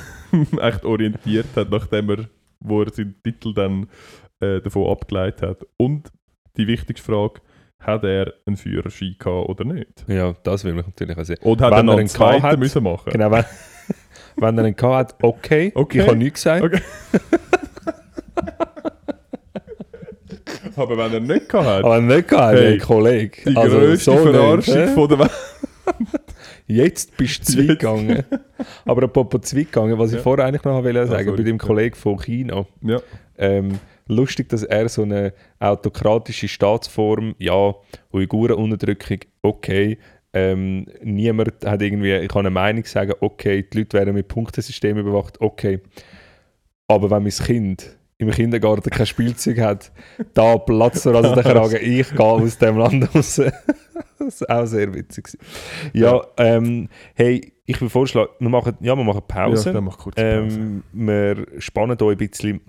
echt orientiert hat, nachdem er, wo er seinen Titel dann äh, davon abgeleitet hat. Und die wichtigste Frage, hat er einen Führerschein gehabt oder nicht?
Ja, das will mich natürlich auch sehen.
Oder hat
Wenn
er noch
er
einen zweiten
hat,
müssen machen?
Genau, wenn, (laughs) wenn er einen gehabt hat, okay.
Okay.
Ich habe nichts gesagt.
Okay. (laughs) Aber wenn er nicht gehabt hat,
Aber nicht gehabt,
Hey,
hey, Kollege.
die
Also,
grösste
so nicht,
Verarschung
hä?
von der Welt.
Jetzt bist du zwei
Jetzt.
gegangen. Aber apropos zwei gegangen, was ich
Ja.
vorher eigentlich noch wollte sagen,
sorry.
bei dem
Ja.
Kollegen von China.
Ja.
Ähm, lustig, dass er so eine autokratische Staatsform, ja, Uigurenunterdrückung, okay. Ähm, niemand hat irgendwie, ich kann eine Meinung sagen, okay, die Leute werden mit Punktesystem überwacht, okay. Aber wenn mein Kind im Kindergarten kein Spielzeug hat, da platzt er also der Kragen, ich gehe aus dem Land raus. (laughs) das war auch sehr witzig. Ja, ähm, hey, ich will vorschlagen, wir machen, ja, wir machen Pause.
Ja, dann mach kurz Pause.
Ähm, wir spannen hier ein bisschen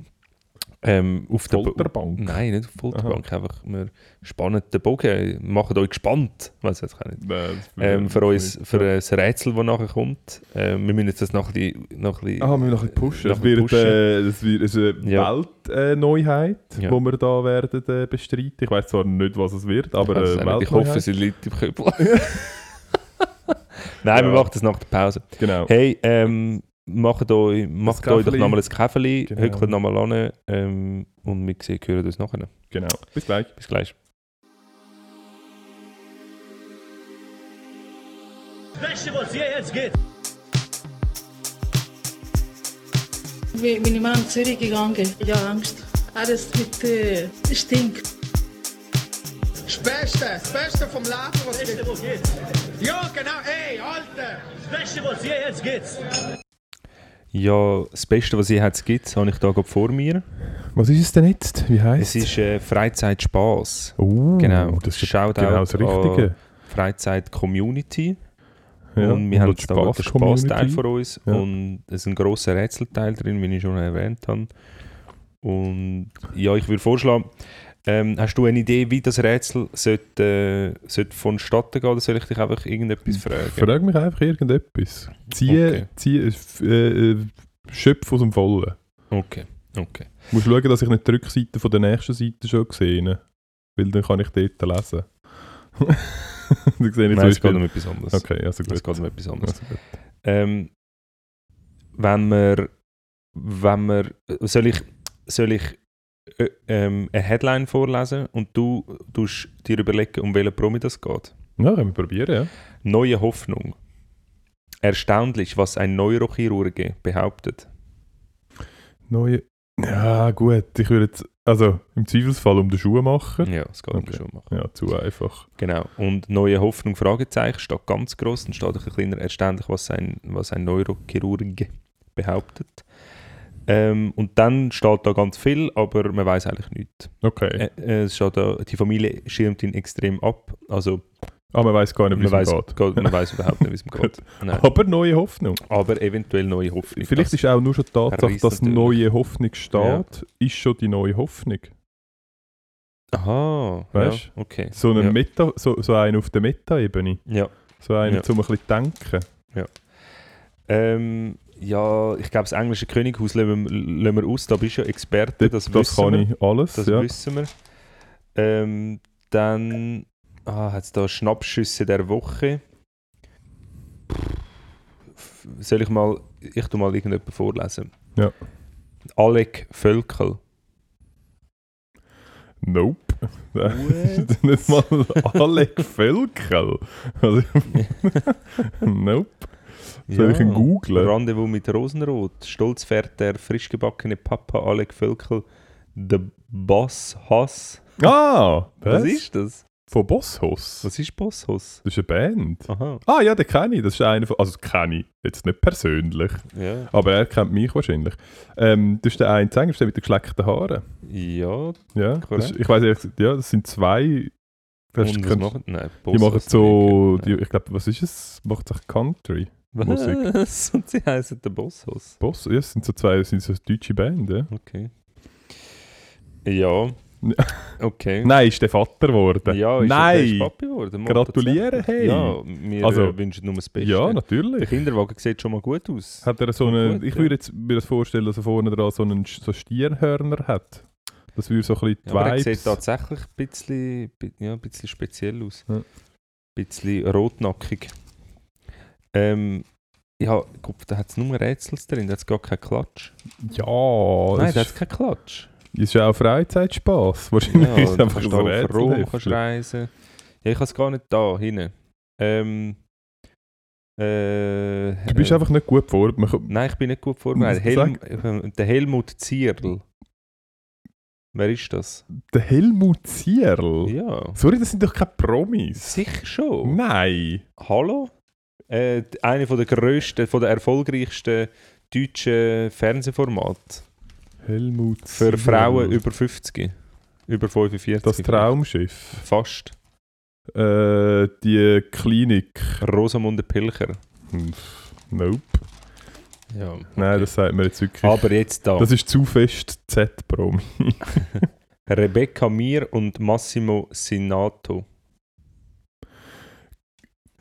ähm, auf der Bo-
Folterbank.
Nein, nicht auf die Folterbank. Einfach, wir spannen den Bogen, machen euch gespannt. Weiß jetzt auch nicht.
Nein, das
Ähm, für
nicht.
uns, für ein Rätsel, das nachher kommt. Ähm, wir müssen jetzt das noch ein bisschen. Noch ein bisschen
Ah, wir müssen noch ein bisschen pushen.
noch
Das wird,
bisschen
äh, das wird eine
Ja.
Weltneuheit, äh,
Ja.
wo wir da werden äh, bestreiten. Ich weiß zwar nicht, was es wird, aber
Ich
äh,
ich hoffe, sie liegt im Köbel. (laughs) Nein, wir
Ja.
machen das nach der Pause.
Genau.
Hey, ähm, macht euch, macht euch doch nochmal ein Käferli,
Genau.
hückelt nochmal an ähm, und wir sehen, hören uns nachher.
genau. Bis gleich.
Bis gleich.
Beste, was hier jetzt geht.
Bin bin ich mal nach Zürich gegangen. Ja, Angst. Alles mit äh, stinkt.
Das Beste, das Beste vom Leben, was
Beste,
gibt.
was geht.
Ja, genau, ey, Alter!
Beste, was hier jetzt geht.
Ja, das Beste, was ich jetzt gibt, habe ich da gerade vor mir.
Was ist es denn jetzt? Wie
Es
heißt
ist äh, Freizeit Spaß.
Oh,
Genau,
das ist
Shoutout
genau das Richtige.
an Freizeit Community.
Ja,
und wir haben
die
jetzt da den
Spaß-Community.
Spaßteil von uns
Ja.
und es ist ein grosser Rätselteil drin, wie ich schon erwähnt habe. Und ja, ich würde vorschlagen, Ähm, hast du eine Idee, wie das Rätsel sollte, äh, sollte vonstatten gehen oder soll ich dich einfach irgendetwas fragen?
Frag mich einfach irgendetwas. Zieh,
Okay.
zieh äh, äh, Schöpf aus dem Vollen.
Okay, okay.
Du musst schauen, dass ich nicht die Rückseite von der nächsten Seite schon sehe. Weil dann kann ich dort lesen. (laughs) dann sehe ich
Nein, es geht um etwas anderes.
Okay, also
Es
gut.
geht um etwas anderes.
Also.
Ähm, wenn wir, wenn wir, soll ich, soll ich ähm, eine Headline vorlesen und du tust dir überlegen, um welchen Promi das geht?
Ja, können wir probieren, ja.
Neue Hoffnung. Erstaunlich, was ein Neurochirurge behauptet.
Neue... Ja, gut. Ich würde jetzt... Also, im Zweifelsfall um den Schuhmacher.
Ja, es geht um
Okay.
den Schuhmacher.
Ja, zu einfach.
Genau. Und neue Hoffnung, Fragezeichen, steht ganz groß und steht ein kleiner erstaunlich, was ein, was ein Neurochirurge behauptet. Ähm, und dann steht da ganz viel, aber man weiß eigentlich nichts.
Okay.
Äh, es steht da, die Familie schirmt ihn extrem ab. Also
Aber man weiß gar nicht, wie es ihm geht.
geht, man weiß überhaupt nicht, wie es (laughs) geht. Nein.
Aber neue Hoffnung.
Aber eventuell neue Hoffnung.
Vielleicht ist auch nur schon die Tatsache, dass
natürlich.
neue Hoffnung steht, ist schon die neue Hoffnung.
Aha,
Weißt
ja, okay.
So ein
ja.
Meta, so, so ein auf der Meta-Ebene.
Ja.
So einen
Ja.
zum ein bisschen denken.
Ähm, ja, ich glaube, das englische Könighaus lassen wir, aus. Da bist du ja Experte, das,
Das,
wissen
kann
wir.
ich alles.
Das
ja.
wissen wir. Ähm, dann ah, hat es da Schnappschüsse der Woche. Pff, Soll ich mal, ich tu mal irgendjemanden vorlesen?
Ja.
Alec Völkel.
Nope. (laughs) Nicht mal Alec Völkel. Also, (laughs) nope. Soll ich ihn googlen?
Rendezvous mit Rosenrot. Stolz fährt der frisch gebackene Papa Alec Völkel The Boss Hass.
Ah! (laughs)
Was ist das?
Von Bosshaus.
Was ist Boss Hass?
Das ist eine Band.
Aha,
Ah ja, den kenne ich. Das ist einer von... Also kenne ich. Jetzt nicht persönlich.
ja.
Aber er kennt mich wahrscheinlich. Ähm, das ist der eine Sänger, das mit den geschleckten Haaren.
Ja,
Ja, das ist, ich weiß ehrlich ja, das sind zwei. Das
was machen? Nein,
die
Boss
machen so, die, ich glaube, was ist es? Macht sich Country. Musik.
Was? (laughs) Und sie heißen der Bosshaus.
Boss, ja, es sind so zwei, es sind so deutsche Band, ja.
Okay. Ja. (laughs) Okay.
Nein, ist der Vater geworden.
Ja, ist
Nein!
Er, der Papi geworden.
Gratulieren, hey!
Ja, wir
Also,
wünschen nur das Beste.
Ja,
Der
natürlich.
Kinderwagen sieht schon mal gut aus.
Hat er so eine,
Gut,
ich würde jetzt mir das vorstellen, dass er vorne dran so einen so Stirnhörner hat. Das würde so ein bisschen die
Ja, aber er sieht tatsächlich ein bisschen, bi- ja, ein bisschen speziell aus.
Ja.
Ein bisschen rotnackig. Ähm, ja, guck, da hat es nur Rätsel drin, da hat es gar keinen Klatsch.
ja,
Nein,
das
da hat
ist,
es keinen Klatsch.
ist ja auch Freizeit-Spaß. Wahrscheinlich
Ja,
ist es einfach so
Rom kannst reisen. Ja, ich habe es gar nicht da hinten. Ähm, äh,
Du bist
äh,
einfach nicht gut vor. Man kann-
Nein, ich bin nicht gut vorbereitet. Helm, äh, der Helmut Zierl. Wer ist das?
Der Helmut Zierl.
Ja.
Sorry, das sind doch keine Promis.
Sicher schon.
Nein.
Hallo? Äh, d- eine von der grössten, von der erfolgreichsten deutschen Fernsehformate.
Helmut
Für. Frauen über 50. Über 45.
Das Traumschiff.
Fast.
Äh, die Klinik.
Rosamunde Pilcher.
Nope.
Ja.
Nein, das sagt mir jetzt wirklich.
Aber jetzt da.
das ist zu fest Z-Promi. (laughs)
Rebecca Mir und Massimo Sinato.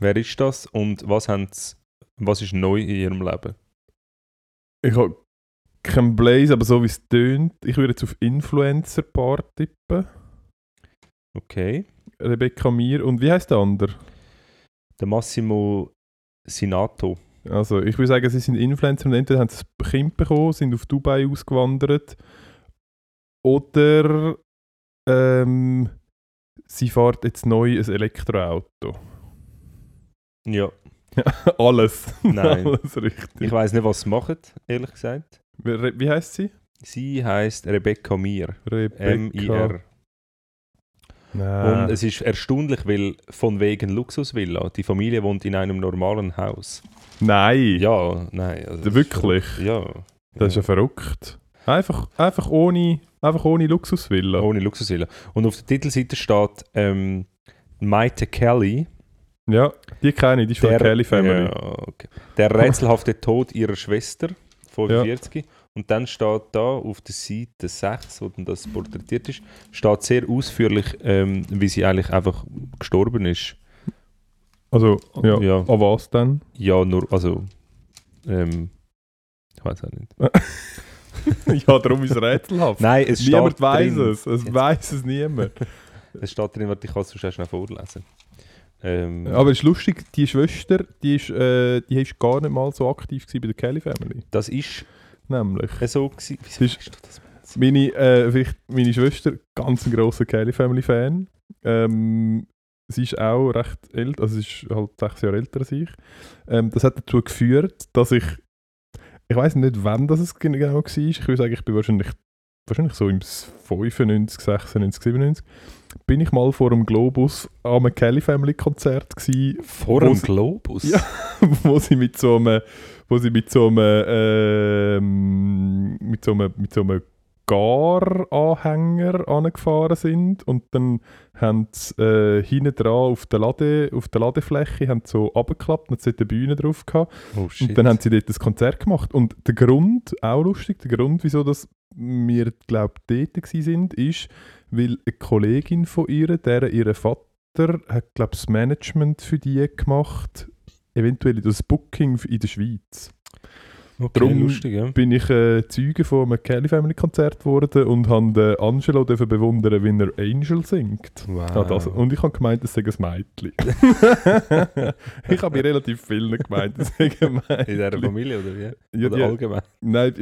Wer ist das und was, was ist neu in ihrem Leben?
Ich habe keinen Blaze, aber so wie es tönt, ich würde jetzt auf Influencer-Paar tippen.
Okay.
Rebecca Mir und wie heißt der andere?
Der Massimo Sinato.
Also, ich würde sagen, sie sind Influencer und entweder haben sie ein Kind bekommen, sind auf Dubai ausgewandert oder ähm, sie fährt jetzt neu ein Elektroauto.
Ja. (laughs)
Alles.
Nein.
Alles richtig.
Ich weiß nicht, was sie machen, ehrlich gesagt.
Wie, wie heißt sie?
Sie heißt Rebecca Mir.
Rebecca.
M-I-R.
Nein.
Und es ist erstaunlich, weil von wegen Luxusvilla, die Familie wohnt in einem normalen Haus.
Nein.
Ja, nein. also
Wirklich?
schon- Ja.
Das ist ja verrückt. Einfach, einfach, ohne, einfach ohne Luxusvilla.
Ohne Luxusvilla. Und auf der Titelseite steht ähm, Maite Kelly.
Ja, die kenne ich, die ist von der Kelly Family.
Ja, okay. Der rätselhafte Tod ihrer Schwester, 45. Und dann steht da auf der Seite 6, wo dann das porträtiert ist, steht sehr ausführlich, ähm, wie sie eigentlich einfach gestorben ist.
Also, ja.
Ja.
An was denn?
Ja, nur, also, ähm, ich weiß auch nicht. (laughs)
ja, darum ist es rätselhaft.
Nein, es steht
Niemand weiß
drin.
es. Es weiß es niemand. (laughs)
Es steht drin, warte, ich kann es sonst schnell vorlesen. Ähm,
Aber es ist lustig, die Schwester, die ist, äh, die ist gar nicht mal so aktiv bei der Kelly Family.
das ist
Nämlich.
so gewesen. Wieso
Ist-
du das?
Meine, äh, meine Schwester, ganz ein grosser Kelly Family Fan. Ähm, sie ist auch recht älter, also sie ist halt sechs Jahre älter als ich. Ähm, das hat dazu geführt, dass ich, ich weiß nicht, wann das es genau war. Ich würde sagen, ich bin wahrscheinlich, wahrscheinlich so im 95, 96, 97. Bin ich mal vor dem Globus am Kelly Family Konzert gsi,
Vor dem
sie-
Globus?
Ja. (laughs) wo sie mit so einem, wo sie mit so einem, ähm, mit so einem, mit so einem Gar-Anhänger angefahren sind und dann haben sie äh, hinten dran auf der, Lade, auf der Ladefläche haben so abgeklappt und hat eine Bühne drauf gehabt.
Oh
und dann haben sie dort das Konzert gemacht. Und der Grund, auch lustig, der Grund, wieso das wir, glaube dort gsi sind, ist, weil eine Kollegin von ihr, deren ihr Vater, hat, glaube das Management für die gemacht, eventuell das Booking in der Schweiz.
Okay,
drum-
lustig, ja.
Bin ich äh, Zeuge von einem Kelly Family Konzert geworden und habe Angelo dürfen bewundern, wie er Angel singt.
Wow.
Ja, das, und ich habe gemeint, es sei ein Mädchen. (laughs) ich habe bei relativ vielen gemeint, es sei ein (laughs) Mädchen.
In dieser Familie, oder wie?
Ja,
oder
die-
allgemein?
Nein,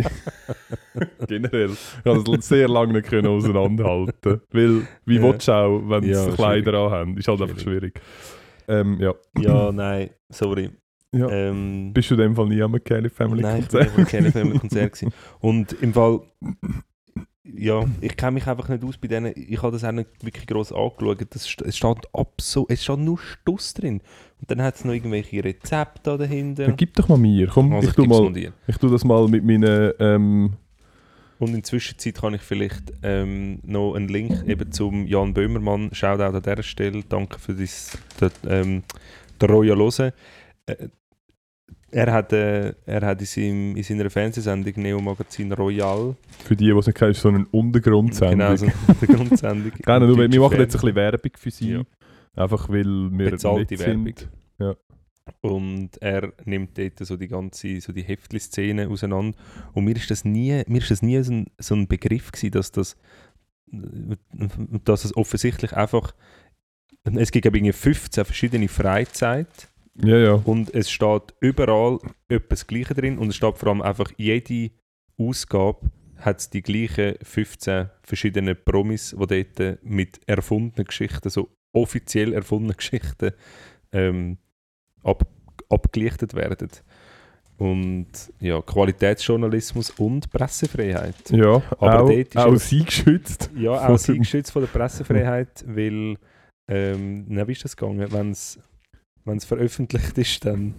(laughs) generell. Ich konnte es sehr lange nicht können auseinanderhalten. Weil, wie
Ja.
willst du auch, wenn sie
Ja,
Kleider anhaben? Ist halt einfach schwierig. Ähm, ja.
Ja, nein, sorry.
Ja.
Ähm,
Bist du in dem Fall nie am Kelly Family
Nein, ich war
Konzert?
einfach kein Family (laughs) Konzert. gewesen. Und im Fall, ja, ich kenne mich einfach nicht aus bei denen. Ich habe das auch nicht wirklich gross angeschaut. Das, es steht absolut, es steht nur Stuss drin. Und dann hat es noch irgendwelche Rezepte da dahinter.
Dann gib doch mal mir. Komm,
Also,
ich, tu
gib's
mal, ich tu das mal mit meinen. Ähm,
Und in der Zwischenzeit kann ich vielleicht ähm, noch einen Link eben zum Jan Böhmermann, Shoutout an dieser Stelle, danke für das, das, ähm, der Royal Hören. Äh, er hat, äh, er hat in, seinem, in seiner Fernsehsendung Neo Magazin Royal,
für die, die es nicht kennen, ist so eine Untergrundsendung.
genau, so eine Grundsendung.
Gerne, (laughs) nur, wir
Deutsche
machen jetzt ein bisschen Werbung für sie.
Ja.
Einfach weil wir
Bezahlte
nicht
Werbung.
sind.
Und er nimmt dort so die ganze, so die Heftli-Szene auseinander. Und mir ist das nie, mir ist das nie so ein, so ein Begriff gewesen, dass das, dass es offensichtlich einfach, es gibt irgendwie 15 verschiedene Freizeit
Ja, ja.
und es steht überall etwas das Gleiche drin und es steht vor allem einfach, jede Ausgabe hat die gleichen 15 verschiedene Promis, die dort mit erfundenen Geschichten, so offiziell erfundenen Geschichten ähm, ab, abgelichtet werden. Und ja, Qualitätsjournalismus und Pressefreiheit.
Ja,
Aber
auch,
dort
auch sie geschützt.
Ja, (laughs) auch sie geschützt von der Pressefreiheit, weil, ähm, na, wie ist das gegangen? Wenn es veröffentlicht ist, dann...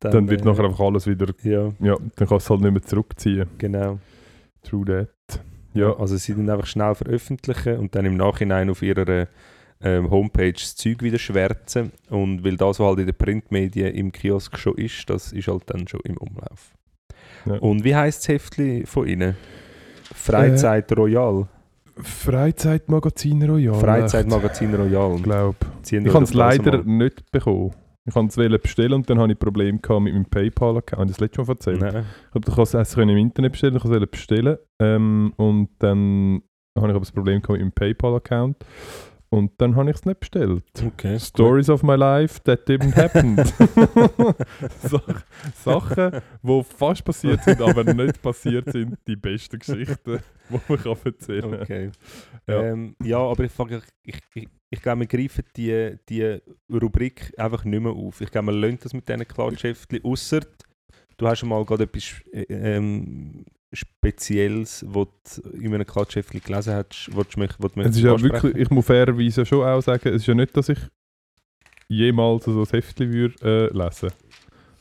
Dann wird
äh,
nachher einfach alles wieder.
Ja,
Ja, dann kannst du es halt nicht mehr zurückziehen.
genau.
True that. Ja,
Also sie dann einfach schnell veröffentlichen und dann im Nachhinein auf ihrer ähm, Homepage das Zeug wieder schwärzen. Und weil das, was halt in den Printmedien im Kiosk schon ist, das ist halt dann schon im Umlauf.
Ja.
Und wie heisst das Heftli von Ihnen? Freizeit Royal.
Freizeitmagazin Royal.
Freizeit-Magazin Royal. Haben
Ich habe es leider nicht bekommen. Ich wollte es bestellen und dann hatte ich Probleme mit meinem PayPal-Account. Habe ich das letzte Mal erzählt?
Nein.
Ich kannst es erst im Internet bestellen, ich konnte es bestellen. Ähm, und dann habe ich aber das Problem mit meinem PayPal-Account. Und dann habe ich es nicht bestellt.
Okay.
Stories of my life that didn't happen. (laughs) Sach- Sachen, die fast passiert sind, aber nicht passiert sind, die besten Geschichten, (laughs) die man kann erzählen kann.
Okay.
Ja.
Ähm, ja, aber ich, frage- ich, ich, ich glaube, wir greifen die, die Rubrik einfach nicht mehr auf. Ich glaube, wir lassen das mit diesen Klatschheftchen, ausser du hast schon mal gerade etwas äh, ähm, Spezielles, was du in einem Klatschheftchen gelesen hast, was du mich, was du mich
Es ist ja wirklich, ich muss fairerweise schon auch sagen, es ist ja nicht, dass ich jemals so ein Heftchen würde äh, lesen.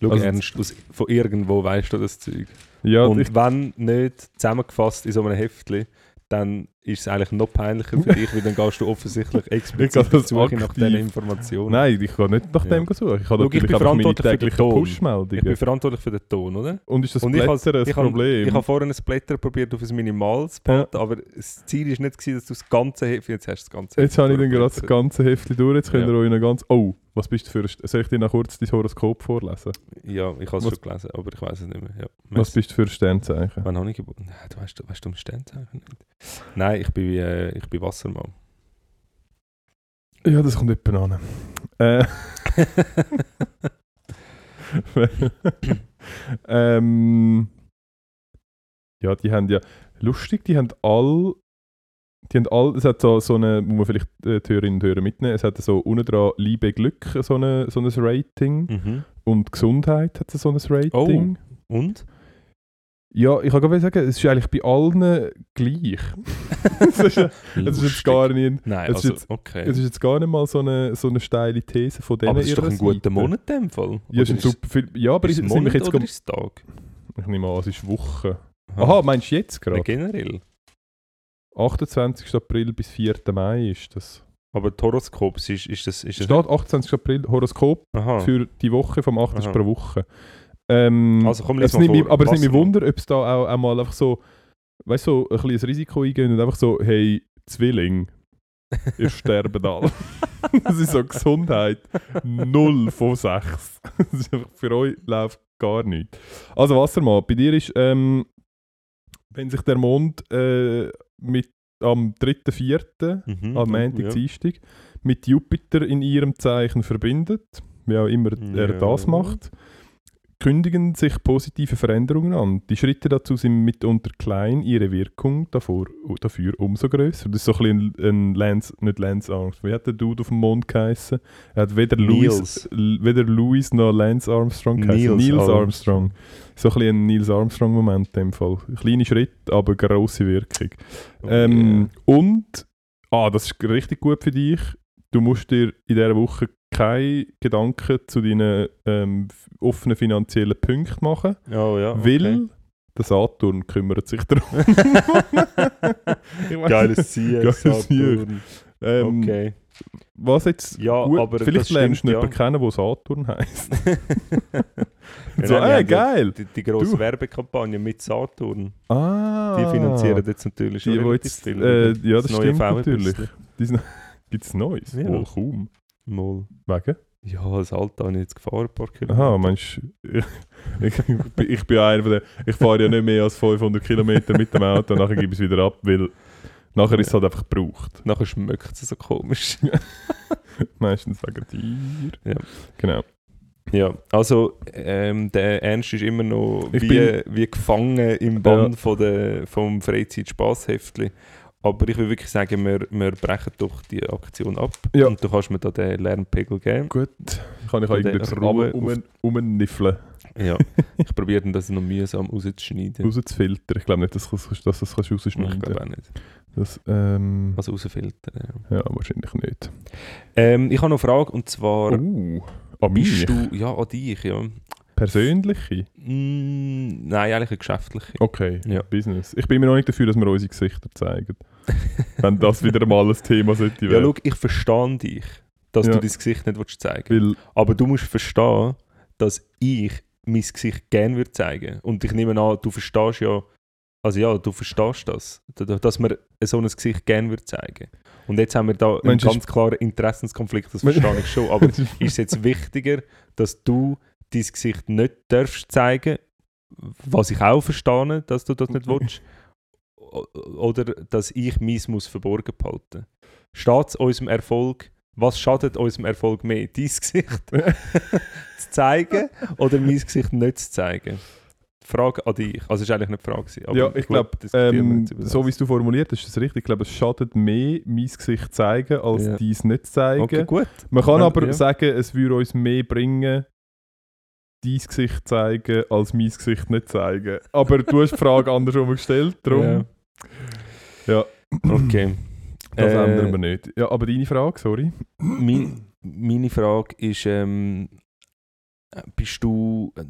Schau,
also-
Ernst, aus, von irgendwo weißt du das Zeug.
Ja,
Und wenn nicht zusammengefasst in so einem Heftchen, dann ist es eigentlich noch peinlicher für dich, weil dann gehst du offensichtlich (laughs)
Ich
explizit auf die
das
Suche nach diesen Informationen.
Nein, ich kann nicht nach
Ja.
dem suchen. Ich habe
Schau, ich
natürlich
bin
einfach meine
verantwortlich für den
täglichen
Ton.
Push-Meldungen.
Ich bin verantwortlich für den Ton, oder?
Und ist das
Und ich
Blätter
has-
ein
ich
Problem?
Ich habe vorhin ein Blätter probiert auf ein minimales Pad, aber das Ziel war nicht, gewesen, dass du das ganze Heft, jetzt hast du das ganze
Jetzt habe ich dann gerade das ganze Heftchen durch. Jetzt könnt
Ja.
ihr euch noch ganz... Oh, was bist du für... Soll ich dir noch kurz dein Horoskop vorlesen?
Ja, ich habe es schon gelesen, aber ich weiß es nicht mehr. Ja.
Was bist du für ein Sternzeichen?
Wann habe ich geboren? Nein, du weißt, weißt du um Sternzeichen nicht? Nein, ich bin, äh, ich bin Wassermann.
Ja, das kommt etwa an. Äh, ähm, ja, die haben ja... Lustig, die haben all... Die haben all... Es hat so, so eine... Muss man vielleicht äh, die Hörerinnen und Hörer mitnehmen. Es hat so unten dran Liebe, Glück, so, eine, so ein Rating.
Mhm.
Und Gesundheit hat so ein Rating.
Und?
Ja, ich kann gerade sagen, es ist eigentlich bei allen gleich. (laughs) es, ist, es ist jetzt gar nicht...
Nein,
es ist jetzt-
okay.
Es ist jetzt gar nicht mal so eine, so eine steile These von denen
aber es ist doch ein guter. Monat in dem Fall.
Ja, sind super viel. Ja, aber
ist
sind mich
Monat
jetzt
oder ist Tag?
Ich nehme an, es ist Woche.
Aha.
Aha, meinst du jetzt
Ja,
gerade?
generell.
28. April bis 4. Mai ist das.
Aber das Horoskop, ist, ist das... Ist
Es
das
steht 28. April Horoskop
Aha.
für die Woche vom 8.
Aha.
pro Woche. Ähm,
Also komm, lies
es
mal
mich, aber es nimmt mich. Wunder, ob es da auch einmal einfach so, weißt du, so ein kleines Risiko eingehen und einfach so, hey, Zwilling, ihr (laughs) sterben alle. (laughs) das ist so Gesundheit 0 von 6. Das ist einfach, für euch läuft gar nichts. Also Wassermann, bei dir ist, ähm, wenn sich der Mond äh, mit am 3.4.,
Mhm.
am Montag,
ja.
Dienstag, mit Jupiter in ihrem Zeichen verbindet, wie auch immer er
Ja.
das macht, kündigen sich positive Veränderungen an. Die Schritte dazu sind mitunter klein, ihre Wirkung davor, dafür umso größer. Das ist so ein bisschen ein Lance, nicht Lance Armstrong. Wie hat der Dude auf dem Mond geheißen? Er hat weder Louis, weder Louis noch Lance Armstrong geheißen.
Niels
Niels
Armstrong.
So ein bisschen ein Niels Armstrong-Moment in dem Fall. Kleine Schritt, aber grosse Wirkung.
Oh,
Ähm, Und, ah, das ist richtig gut für dich. Du musst dir in dieser Woche keine Gedanken zu deinen ähm, offenen finanziellen Punkten machen.
Oh ja, okay.
weil der Saturn kümmert sich darum. (laughs)
Geiles Ziel,
Geiles
Saturn.
Ähm,
Okay.
Was jetzt
Ja,
gut,
aber
vielleicht
das
lernst du jemanden
ja.
kennen, der Saturn heisst. (laughs) So, ey, geil!
Die, die grosse
Du.
Werbekampagne mit Saturn,
Ah,
die finanzieren jetzt natürlich schon
die,
relativ
jetzt,
viel.
äh, ja, das
neue
stimmt natürlich. Gibt es Neues?
Ja.
Wohl kaum.
Mal.
Wegen?
Ja, das Alte habe ich jetzt gefahren, ein paar Kilometer.
Aha, meinst du, (laughs) ich, ich, bin- ich bin einer von den, ich fahre ja nicht mehr als 500 Kilometer mit dem Auto und nachher gebe ich es wieder ab, weil nachher ist es halt einfach gebraucht.
Nachher schmeckt es so komisch. (laughs)
Meistens wegen dir.
Ja.
Genau.
ja, also ähm, der Ernst ist immer noch
Ich
wie,
bin-
wie gefangen im Bann von der, vom Freizeit-Spaßheftli. Aber ich will wirklich sagen, wir, wir brechen doch die Aktion ab.
Ja.
Und du kannst mir da den Lernpegel geben.
Gut, kann ich irgendwie
Ruhe
um, um, umniffeln,
Ja, (laughs) ich probiere das noch mühsam rauszuschneiden.
rauszufiltern. Ich glaube nicht, dass, du- dass du das kannst
Ich
rausschneiden
glaube
kannst.
auch nicht.
Das, ähm,
Also rausfiltern. Ja.
ja, wahrscheinlich nicht.
Ähm, ich habe noch eine Frage und zwar,
Uh, an mich?
bist du, ja, an dich, ja.
Persönliche?
Mm, nein, eigentlich eine geschäftliche.
Okay,
Ja.
Business. Ich bin mir noch nicht dafür, dass wir unsere Gesichter zeigen. (laughs) Wenn das wieder mal ein Thema sollte
Ja,
werden.
schau, ich verstehe dich, dass
Ja.
du dein Gesicht nicht willst zeigen
Weil,
Aber du musst verstehen, dass ich mein Gesicht gerne würde zeigen. Und ich nehme an, du verstehst ja, also ja, du verstehst das, dass man so ein Gesicht gerne würde zeigen. Und jetzt haben wir da einen
Meinst du,
ganz klaren Interessenskonflikt, das (laughs) verstehe ich schon. Aber ist es jetzt wichtiger, dass du dein Gesicht nicht darfst zeigen, was ich auch verstehe, dass du das nicht (laughs) willst, oder dass ich meins muss verborgen behalten. Steht es unserem Erfolg, was schadet unserem Erfolg mehr, dein Gesicht (laughs) zu zeigen oder mein Gesicht nicht zu zeigen? Frage an dich. Also es war eigentlich nicht die Frage. Aber
ja, ich glaube, ähm,
das.
so wie es du formuliert hast, ist es richtig. Ich glaube, es schadet mehr, mein Gesicht zu zeigen, als
Ja.
dies nicht zu zeigen.
Okay, gut.
Man kann
Wenn-
aber
ja.
sagen, es würde uns mehr bringen, dein Gesicht zeigen, als mein Gesicht nicht zeigen. Aber du hast die Frage (laughs) andersrum gestellt, darum. Ja.
Okay.
Das
Äh,
ändern wir nicht. Ja, aber deine Frage, sorry.
Mein, meine Frage ist, ähm, bist du, äh,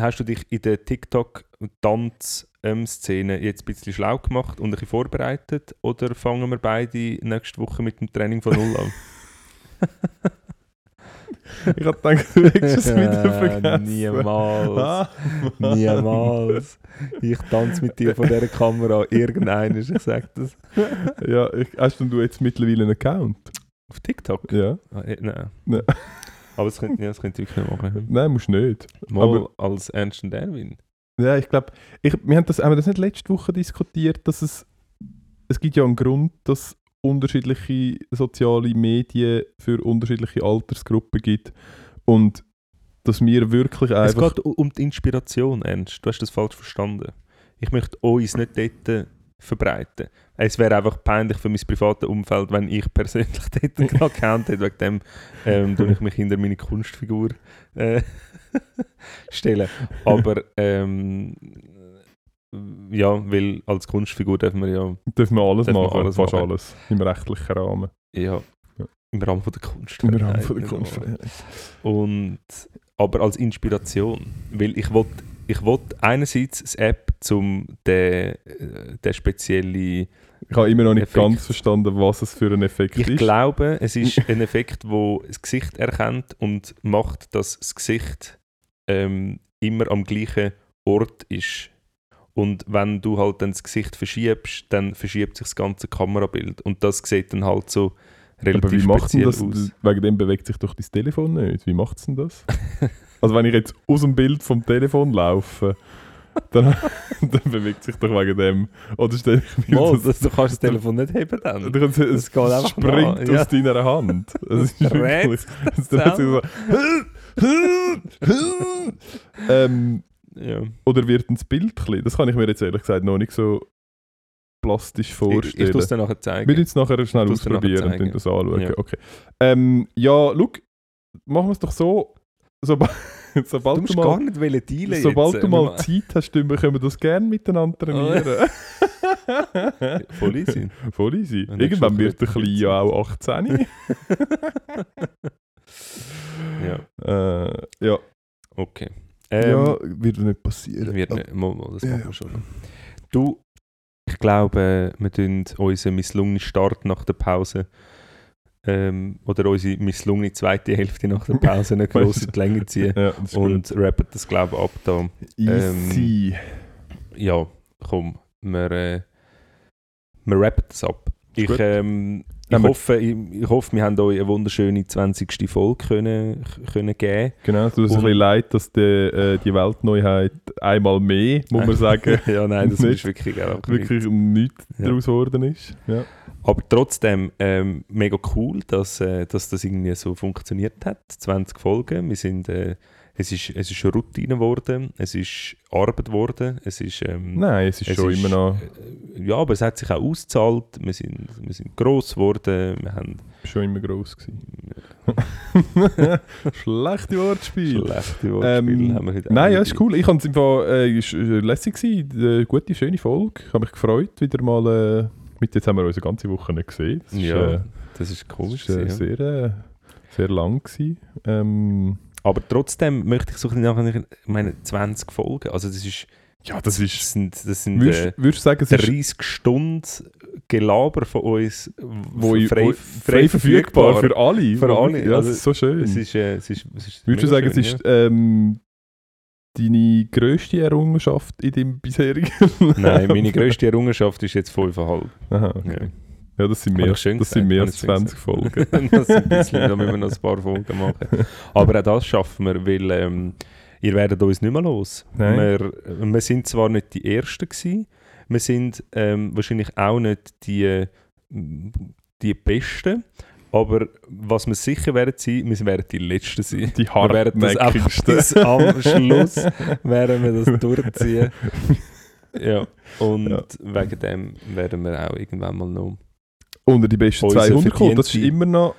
hast du dich in der TikTok-Tanz-Szene jetzt ein bisschen schlau gemacht und ein bisschen vorbereitet? Oder fangen wir beide nächste Woche mit dem Training von Null an? (laughs)
Ich hab gedacht, du hättest es wieder vergessen.
Niemals.
Ah, (laughs)
Niemals. Ich tanze mit dir von dieser Kamera. Irgendeiner, ich sag das.
ja, ich, hast denn du jetzt mittlerweile einen Account?
Auf TikTok?
Ja.
Ah, eh, nein.
Nein. (laughs)
Aber das könnte, ja, das könnte ich wirklich nicht machen.
Nein, musst nicht.
Mal
Aber-
als Ernst und Erwin.
Ja, ich glaube, ich, wir haben das, haben wir das nicht letzte Woche diskutiert, dass es, es gibt ja einen Grund, dass unterschiedliche soziale Medien für unterschiedliche Altersgruppen gibt und dass wir wirklich
Es
einfach...
geht u- um die Inspiration, Ernst. Du hast das falsch verstanden. Ich möchte uns nicht dort verbreiten. Es wäre einfach peinlich für mein privates Umfeld, wenn ich persönlich (laughs) dort (laughs) einen Account hätte. Wegen dem ähm, tue ich mich hinter meine Kunstfigur äh, (laughs) stellen. Aber ähm, ja, weil als Kunstfigur dürfen wir ja,
dürfen wir alles
Dürfen wir
machen,
alles
fast
machen.
alles, im rechtlichen Rahmen.
ja,
Ja.
im Rahmen von der Kunst.
Im Rahmen von der
Genau.
Kunstfreiheit.
Und, aber als Inspiration. Weil ich wollte ich wollt einerseits das App zum den, äh, den spezielle.
Ich habe immer noch nicht
Effekt.
ganz verstanden, was es für ein Effekt
Ich
ist.
glaube, es ist (laughs) ein Effekt, wo das Gesicht erkennt und macht, dass das Gesicht ähm, immer am gleichen Ort ist. Und wenn du halt dann das Gesicht verschiebst, dann verschiebt sich das ganze Kamerabild. Und das sieht dann halt so relativ
Aber wie
speziell
das?
aus.
Wegen dem bewegt sich doch dein Telefon nicht. Wie macht es denn das? (laughs) also wenn ich jetzt aus dem Bild vom Telefon laufe, dann, (laughs) dann bewegt sich doch wegen dem. Oder stell ich mir
Mal,
das,
das, du kannst das Telefon nicht heben dann.
Kannst- es
Das
springt
nach, ja.
aus deiner Hand. (laughs) Es ist
dreht
wirklich, dreht sich so. ähm,
Ja.
oder wird ein Bild klein? Das kann ich mir jetzt ehrlich gesagt noch nicht so plastisch vorstellen.
ich tue es dir nachher
Wir
zeigen.
müssen es nachher schnell ausprobieren und dann das anschauen.
Ja.
Okay. Ähm, ja, schau, machen wir es doch so. Sobald, (laughs)
Du
sobald du,
musst
mal,
gar nicht dealen
sobald
jetzt.
du mal
wir-
Zeit hast, wir- können wir das gerne miteinander trainieren. (laughs)
Voll easy.
Voll easy. Irgendwann wird der Kleine
es
ja auch 18. (laughs)
ja,
äh, ja.
okay. Ähm,
ja, wird nicht passieren.
Wird nicht, mal, mal, das
Ja,
machen
ja.
wir schon. Du, ich glaube, wir tun unseren misslungenen Start nach der Pause ähm, oder unsere misslungene zweite Hälfte nach der Pause nicht groß in die Länge (laughs) ziehen
Ja,
und rappen das, glaube ich, ab da.
gut. Easy.
Ja, komm, wir, äh, wir rappen das ab. Ich, ähm, ich, hoffe, ich, ich hoffe, wir haben euch eine wunderschöne 20. Folge können, können geben
Genau, es tut uns ein bisschen leid, dass die, äh, die Weltneuheit einmal mehr, muss man (laughs) sagen,
ja, nein, das
Nicht
ist wirklich auch
wirklich nichts
Ja.
daraus geworden ist. Ja.
Aber trotzdem ähm, mega cool, dass, äh, dass das irgendwie so funktioniert hat. 20 Folgen. Wir sind, äh, es, ist, es ist eine Routine geworden, es ist Arbeit geworden, es ist... Ähm,
Nein, es ist
es
schon
ist,
immer noch,
äh, Ja, aber es hat sich auch ausgezahlt. Wir sind, wir sind gross geworden. Wir haben
schon immer gross gewesen. (laughs) Schlechte Wortspiel.
schlechte Wortspiele.
Ähm,
haben wir heute
Nein, ja, ist cool. Ich fand es einfach äh, ist, lässig gewesen. Eine gute, schöne Folge. Ich habe mich gefreut, wieder mal. Äh, mit jetzt haben wir uns eine ganze Woche nicht gesehen. Das ist,
Ja,
äh,
das ist
das
komisch.
ist äh, sehr, äh, sehr lang gewesen. Ähm,
Aber trotzdem möchte ich so ein nachher, ich meine, 20 Folgen. Also das ist...
ja, das
Das
ist.
sind, das sind
Würdest
äh,
würdest sagen, es ist
30 Stunden Gelaber von uns
wo
frei,
wo- frei verfügbar für alle?
Für alle,
Ja,
also
das ist so schön.
Es ist, äh, es ist, es ist
Würdest du sagen, es
schön,
ist ähm, deine grösste Errungenschaft in deinem bisherigen?
ja. Nein, meine grösste Errungenschaft ist jetzt 5,5.
Aha, okay. Ja, das sind mehr, das sind mehr als
ich schön
20 Folgen. (laughs)
das ist ein bisschen, da müssen wir noch ein paar Folgen machen. Aber auch das schaffen wir, weil ähm, ihr werdet uns nicht mehr los.
Nein.
Wir, wir sind zwar nicht die Ersten gewesen, wir sind ähm, wahrscheinlich auch nicht die, die Besten, aber was wir sicher werden sein, wir werden die Letzten sein.
Die hartnäckigsten.
am Schluss werden wir das (laughs) durchziehen. Ja, und
Ja.
wegen dem werden wir auch irgendwann mal noch
Unter die besten
Unser
200 kommen. Das ist immer noch,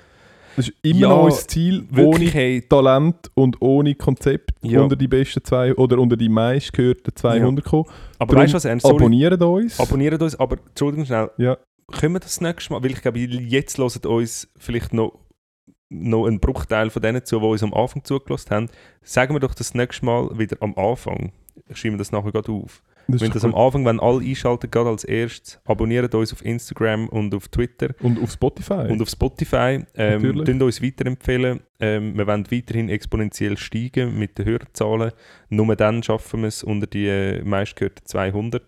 das ist immer
Ja,
noch unser Ziel, ohne
hey,
Talent und ohne Konzept
Ja.
unter die besten zwei oder unter die meistgehörten 200 kommen.
aber
Darum
weißt du was, Ernst?
Abonniert uns.
abonniert uns, aber Entschuldigung schnell,
Ja.
können wir das nächste Mal, weil ich glaube, jetzt hören uns vielleicht noch noch ein Bruchteil von denen zu, die uns am Anfang zugelassen haben. Sagen wir doch das nächste Mal wieder am Anfang. Ich schreibe mir das nachher gerade auf.
Das
Wenn das
doch
am Anfang, wenn alle einschalten, gerade als erstes, abonniert uns auf Instagram und auf Twitter.
Und auf Spotify.
und auf Spotify. Ähm,
Natürlich.
Uns weiterempfehlen. Ähm, wir wollen weiterhin exponentiell steigen mit den Hörerzahlen. Nur dann schaffen wir es unter die äh, meistgehörten 200.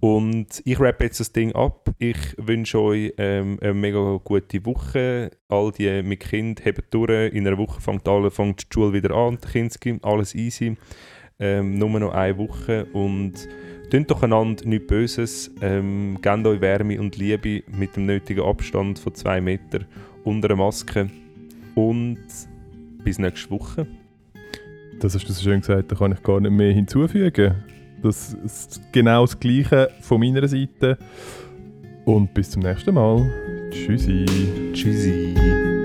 Und ich rappe jetzt das Ding ab. Ich wünsche euch ähm, eine mega gute Woche. All die mit Kind haben durch. In einer Woche fängt, alle, fängt die Schule wieder an, die Kinski, alles easy. Ähm, nur noch eine Woche und Tönt doch einander nichts Böses, ähm, gebt euch Wärme und Liebe mit dem nötigen Abstand von zwei Meter unter der Maske und bis nächste Woche.
Das hast du so schön gesagt, da kann ich gar nicht mehr hinzufügen. Das ist genau das Gleiche von meiner Seite. Und bis zum nächsten Mal. Tschüssi.
Tschüssi.